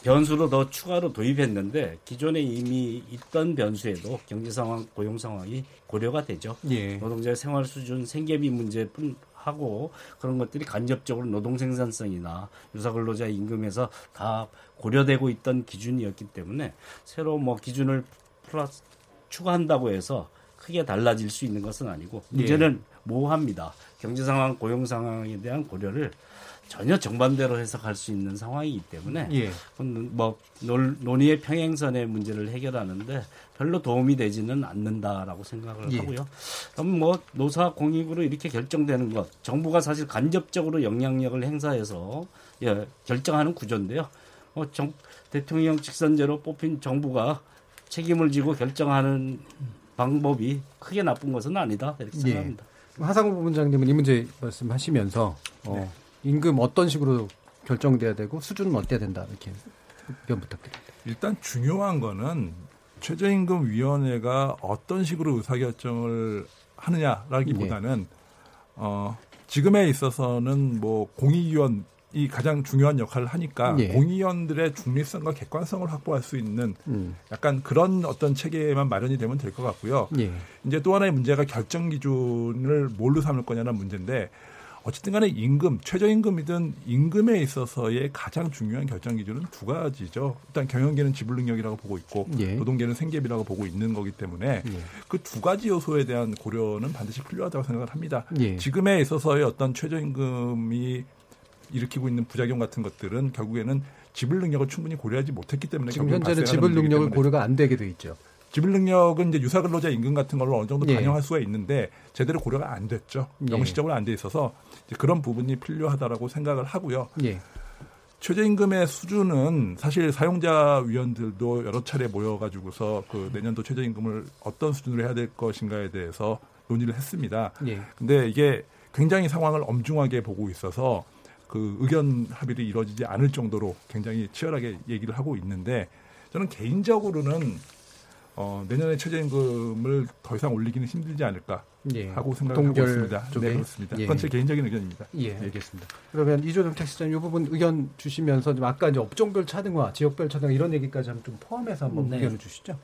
변수로 더 추가로 도입했는데 기존에 이미 있던 변수에도 경제 상황, 고용 상황이 고려가 되죠. 예. 노동자의 생활 수준, 생계비 문제뿐 하고 그런 것들이 간접적으로 노동 생산성이나 유사 근로자 임금에서 다 고려되고 있던 기준이었기 때문에 새로 뭐 기준을 플러스 추가한다고 해서 크게 달라질 수 있는 것은 아니고 예. 문제는 예. 모호합니다. 경제 상황, 고용 상황에 대한 고려를 전혀 정반대로 해석할 수 있는 상황이기 때문에 예. 뭐 논의의 평행선의 문제를 해결하는데 별로 도움이 되지는 않는다라고 생각을 예. 하고요. 그럼 뭐 노사 공익으로 이렇게 결정되는 것 정부가 사실 간접적으로 영향력을 행사해서 예, 결정하는 구조인데요. 어, 정, 대통령 직선제로 뽑힌 정부가 책임을 지고 결정하는 방법이 크게 나쁜 것은 아니다 이렇게 예. 생각합니다. 예. 하상우 부원장님은 이 문제 말씀하시면서 어, 네. 임금 어떤 식으로 결정돼야 되고 수준은 어때야 된다 이렇게 의견 부탁드립니다. 일단 중요한 거는 최저임금위원회가 어떤 식으로 의사결정을 하느냐라기보다는 네. 어, 지금에 있어서는 뭐 공익위원 이 가장 중요한 역할을 하니까 예. 공의원들의 중립성과 객관성을 확보할 수 있는 음. 약간 그런 어떤 체계만 마련이 되면 될 것 같고요. 예. 이제 또 하나의 문제가 결정 기준을 뭘로 삼을 거냐는 문제인데 어쨌든 간에 임금, 최저임금이든 임금에 있어서의 가장 중요한 결정 기준은 두 가지죠. 일단 경영계는 지불 능력이라고 보고 있고 예. 노동계는 생계비라고 보고 있는 거기 때문에 예. 그두 가지 요소에 대한 고려는 반드시 필요하다고 생각을 합니다. 예. 지금에 있어서의 어떤 최저임금이 일으키고 있는 부작용 같은 것들은 결국에는 지불 능력을 충분히 고려하지 못했기 때문에 지금 현재는 지불 능력을 고려가 안 되게 돼 있죠. 지불 능력은 이제 유사 근로자 임금 같은 걸로 어느 정도 예. 반영할 수가 있는데 제대로 고려가 안 됐죠. 예. 명시적으로 안 돼 있어서 그런 부분이 필요하다라고 생각을 하고요. 예. 최저임금의 수준은 사실 사용자 위원들도 여러 차례 모여가지고서 그 내년도 최저임금을 어떤 수준으로 해야 될 것인가에 대해서 논의를 했습니다. 예. 근데 이게 굉장히 상황을 엄중하게 보고 있어서 그 의견 합의를 이루어지지 않을 정도로 굉장히 치열하게 얘기를 하고 있는데 저는 개인적으로는 어, 내년에 최저임금을 더 이상 올리기는 힘들지 않을까 예. 하고 생각하고 있습니다. 쪽에? 네, 그렇습니다. 예. 그건 제 개인적인 의견입니다. 예, 예. 알겠습니다. 그러면 이조정 택시장 이 부분 의견 주시면서 아까 이제 업종별 차등화, 지역별 차등화 이런 얘기까지 한번 좀 포함해서 한번 네. 의견을 주시죠.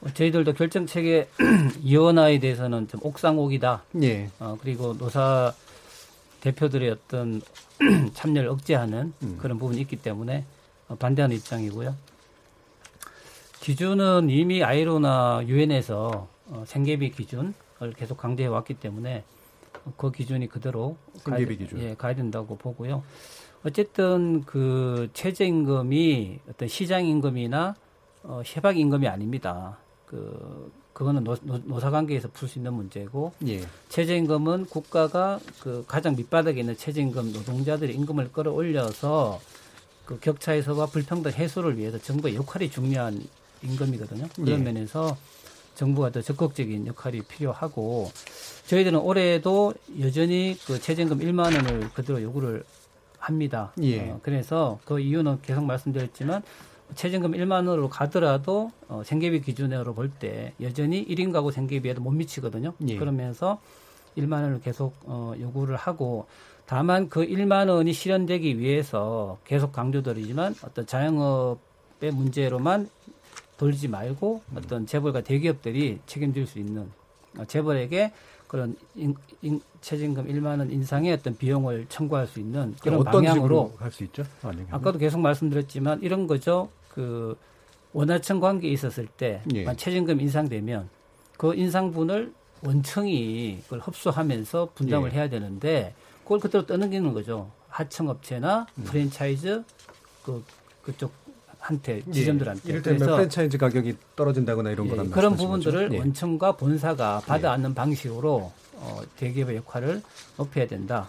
어, 저희들도 결정 체계 <clears throat> 이원화에 대해서는 좀 옥상옥이다. 예. 어, 그리고 노사 대표들의 어떤 <clears throat> 참여를 억제하는 음. 그런 부분이 있기 때문에 어, 반대하는 입장이고요. 기준은 이미 ILO나 유엔에서 어, 생계비 기준을 계속 강조해 왔기 때문에 그 기준이 그대로 생계비 기준 예, 가야 된다고 보고요. 어쨌든 그 최저 임금이 어떤 시장 임금이나 어, 협약 임금이 아닙니다. 그 그거는 노, 노 사 관계에서 풀 수 있는 문제고 예. 최저 임금은 국가가 그 가장 밑바닥에 있는 최저 임금 노동자들의 임금을 끌어올려서 그 격차에서와 불평등 해소를 위해서 정부의 역할이 중요한 임금이거든요. 그런 예. 면에서 정부가 더 적극적인 역할이 필요하고 저희들은 올해도 여전히 그 최저임금 1만 원을 그대로 요구를 합니다. 예. 어, 그래서 그 이유는 계속 말씀드렸지만 최저임금 1만 원으로 가더라도 어, 생계비 기준으로 볼 때 여전히 1인 가구 생계비에도 못 미치거든요. 예. 그러면서 1만 원을 계속 어, 요구를 하고 다만 그 1만 원이 실현되기 위해서 계속 강조드리지만 어떤 자영업의 문제로만 돌리지 말고 어떤 재벌과 대기업들이 책임질 수 있는 재벌에게 그런 인, 인, 최저임금 1만 원 인상의 어떤 비용을 청구할 수 있는 그런 어떤 방향으로 할 수 있죠? 만약에. 아까도 계속 말씀드렸지만 이런 거죠. 그 원하청 관계에 있었을 때 예. 최저임금 인상되면 그 인상분을 원청이 그걸 흡수하면서 분담을 예. 해야 되는데 그걸 그대로 떠넘기는 거죠. 하청업체나 음. 프랜차이즈 그 그쪽 한테 예. 지점들한테 이를테면 프랜차이즈 가격이 떨어진다거나 이런 예, 거란 그런 부분들을 거죠? 예. 원청과 본사가 받아 안는 방식으로 어, 대기업의 역할을 높여야 된다.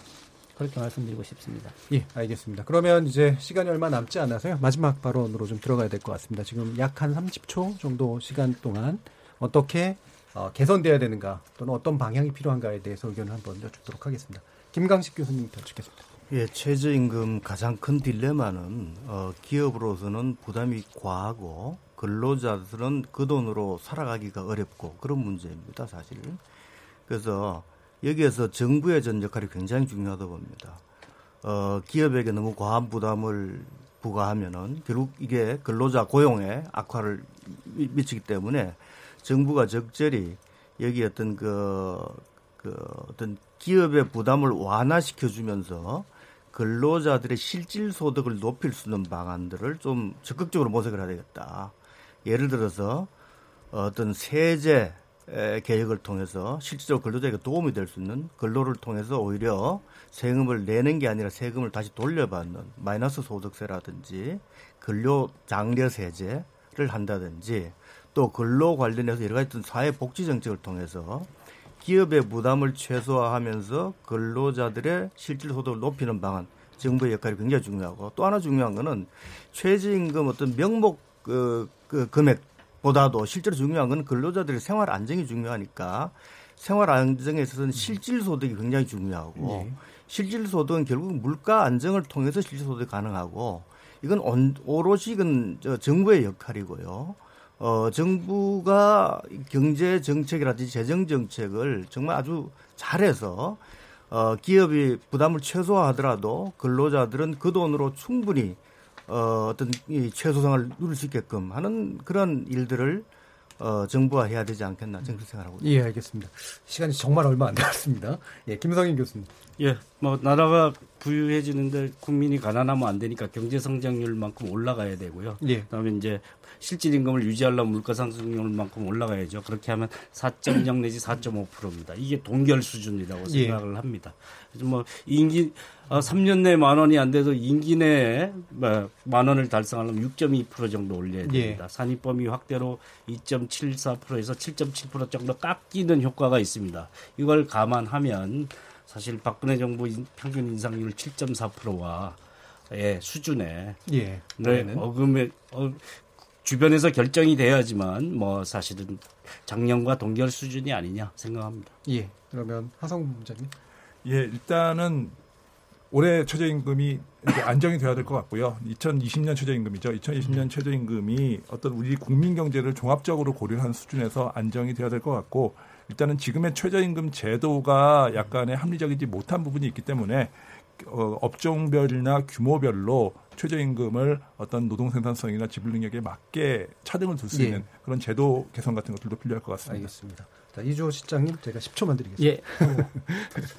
그렇게 말씀드리고 싶습니다. 예, 알겠습니다. 그러면 이제 시간이 얼마 남지 않아서요. 마지막 발언으로 좀 들어가야 될 것 같습니다. 지금 약 한 30초 정도 시간 동안 어떻게 어, 개선돼야 되는가 또는 어떤 방향이 필요한가에 대해서 의견을 한번 여쭙도록 하겠습니다. 김강식 교수님부터 여쭙겠습니다. 예, 최저임금 가장 큰 딜레마는 어, 기업으로서는 부담이 과하고 근로자들은 그 돈으로 살아가기가 어렵고 그런 문제입니다, 사실. 그래서 여기에서 정부의 전 역할이 굉장히 중요하다고 봅니다. 어, 기업에게 너무 과한 부담을 부과하면은 결국 이게 근로자 고용에 악화를 미- 미치기 때문에 정부가 적절히 여기 어떤 그, 그 어떤 기업의 부담을 완화시켜 주면서 근로자들의 실질 소득을 높일 수 있는 방안들을 좀 적극적으로 모색을 해야 되겠다. 예를 들어서 어떤 세제 에, 개혁을 통해서 실질적으로 근로자에게 도움이 될 수 있는 근로를 통해서 오히려 세금을 내는 게 아니라 세금을 다시 돌려받는 마이너스 소득세라든지 근로 장려 세제를 한다든지 또 근로 관련해서 여러 가지 사회 복지 정책을 통해서 기업의 부담을 최소화하면서 근로자들의 실질 소득을 높이는 방안 정부의 역할이 굉장히 중요하고 또 하나 중요한 거는 최저임금 어떤 명목 그, 그 금액보다도 실제로 중요한 건 근로자들의 생활 안정이 중요하니까 생활 안정에 있어서는 실질 소득이 굉장히 중요하고 실질 소득은 결국 물가 안정을 통해서 실질 소득이 가능하고 이건 온, 오롯이 이건 저 정부의 역할이고요. 어, 정부가 경제 정책이라든지 재정 정책을 정말 아주 잘해서 어, 기업이 부담을 최소화하더라도 근로자들은 그 돈으로 충분히 어, 어떤 이 최소상을 누릴 수 있게끔 하는 그런 일들을 어, 정부가 해야 되지 않겠나 저는 그렇게 생각하고 있습니다. 예, 알겠습니다. 시간이 정말 얼마 안 남았습니다. 예, 김성인 교수님. 예, 뭐 나라가 부유해지는데 국민이 가난하면 안 되니까 경제 성장률만큼 올라가야 되고요. 예. 그다음에 이제 실질 임금을 유지하려면 물가 상승률만큼 올라가야죠. 그렇게 하면 4.0 내지 4.5%입니다. 이게 동결 수준이라고 예. 생각을 합니다. 그래서 뭐 임기 어, 3년 내 만 원이 안 돼도 임기 내에 뭐, 만 원을 달성하려면 6.2% 정도 올려야 예. 됩니다. 산입 범위 확대로 2.74%에서 7.7% 정도 깎이는 효과가 있습니다. 이걸 감안하면 사실 박근혜 정부 인- 평균 인상률 7.4%와 의 수준에 예. 네. 어금에 어, 주변에서 결정이 돼야지만 뭐 사실은 작년과 동결 수준이 아니냐 생각합니다. 예. 그러면 하성 부장님. 예, 일단은 올해 최저임금이 이제 안정이 돼야 될 것 같고요. 2020년 최저임금이죠. 2020년 최저임금이 어떤 우리 국민 경제를 종합적으로 고려한 수준에서 안정이 돼야 될 것 같고 일단은 지금의 최저임금 제도가 약간의 합리적이지 못한 부분이 있기 때문에 어, 업종별이나 규모별로 최저임금을 어떤 노동 생산성이나 지불 능력에 맞게 차등을 둘수 예. 있는 그런 제도 개선 같은 것들도 필요할 것 같습니다. 알겠습니다. 자, 이주호 실장님 제가 10초만 드리겠습니다. 예.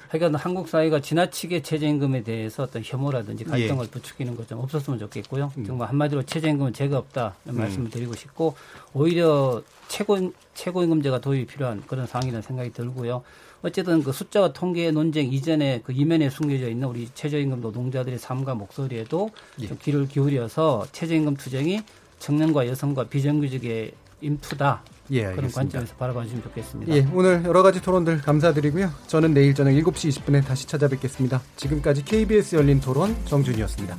하여간 한국 사회가 지나치게 최저임금에 대해서 어떤 혐오라든지 갈등을 예. 부추기는 것 좀 없었으면 좋겠고요. 음. 정말 한마디로 최저임금은 죄가 없다 이런 음. 말씀을 드리고 싶고 오히려 최고 최고임금제가 도입이 필요한 그런 상황이라는 생각이 들고요. 어쨌든 그 숫자와 통계 논쟁 이전에 그 이면에 숨겨져 있는 우리 최저임금 노동자들의 삶과 목소리에도 예. 좀 귀를 기울여서 최저임금 투쟁이 청년과 여성과 비정규직의 인투다 예, 그런 알겠습니다. 관점에서 바라봐 주시면 좋겠습니다. 예, 오늘 여러 가지 토론들 감사드리고요. 저는 내일 저녁 7시 20분에 다시 찾아뵙겠습니다. 지금까지 KBS 열린 토론 정준이었습니다.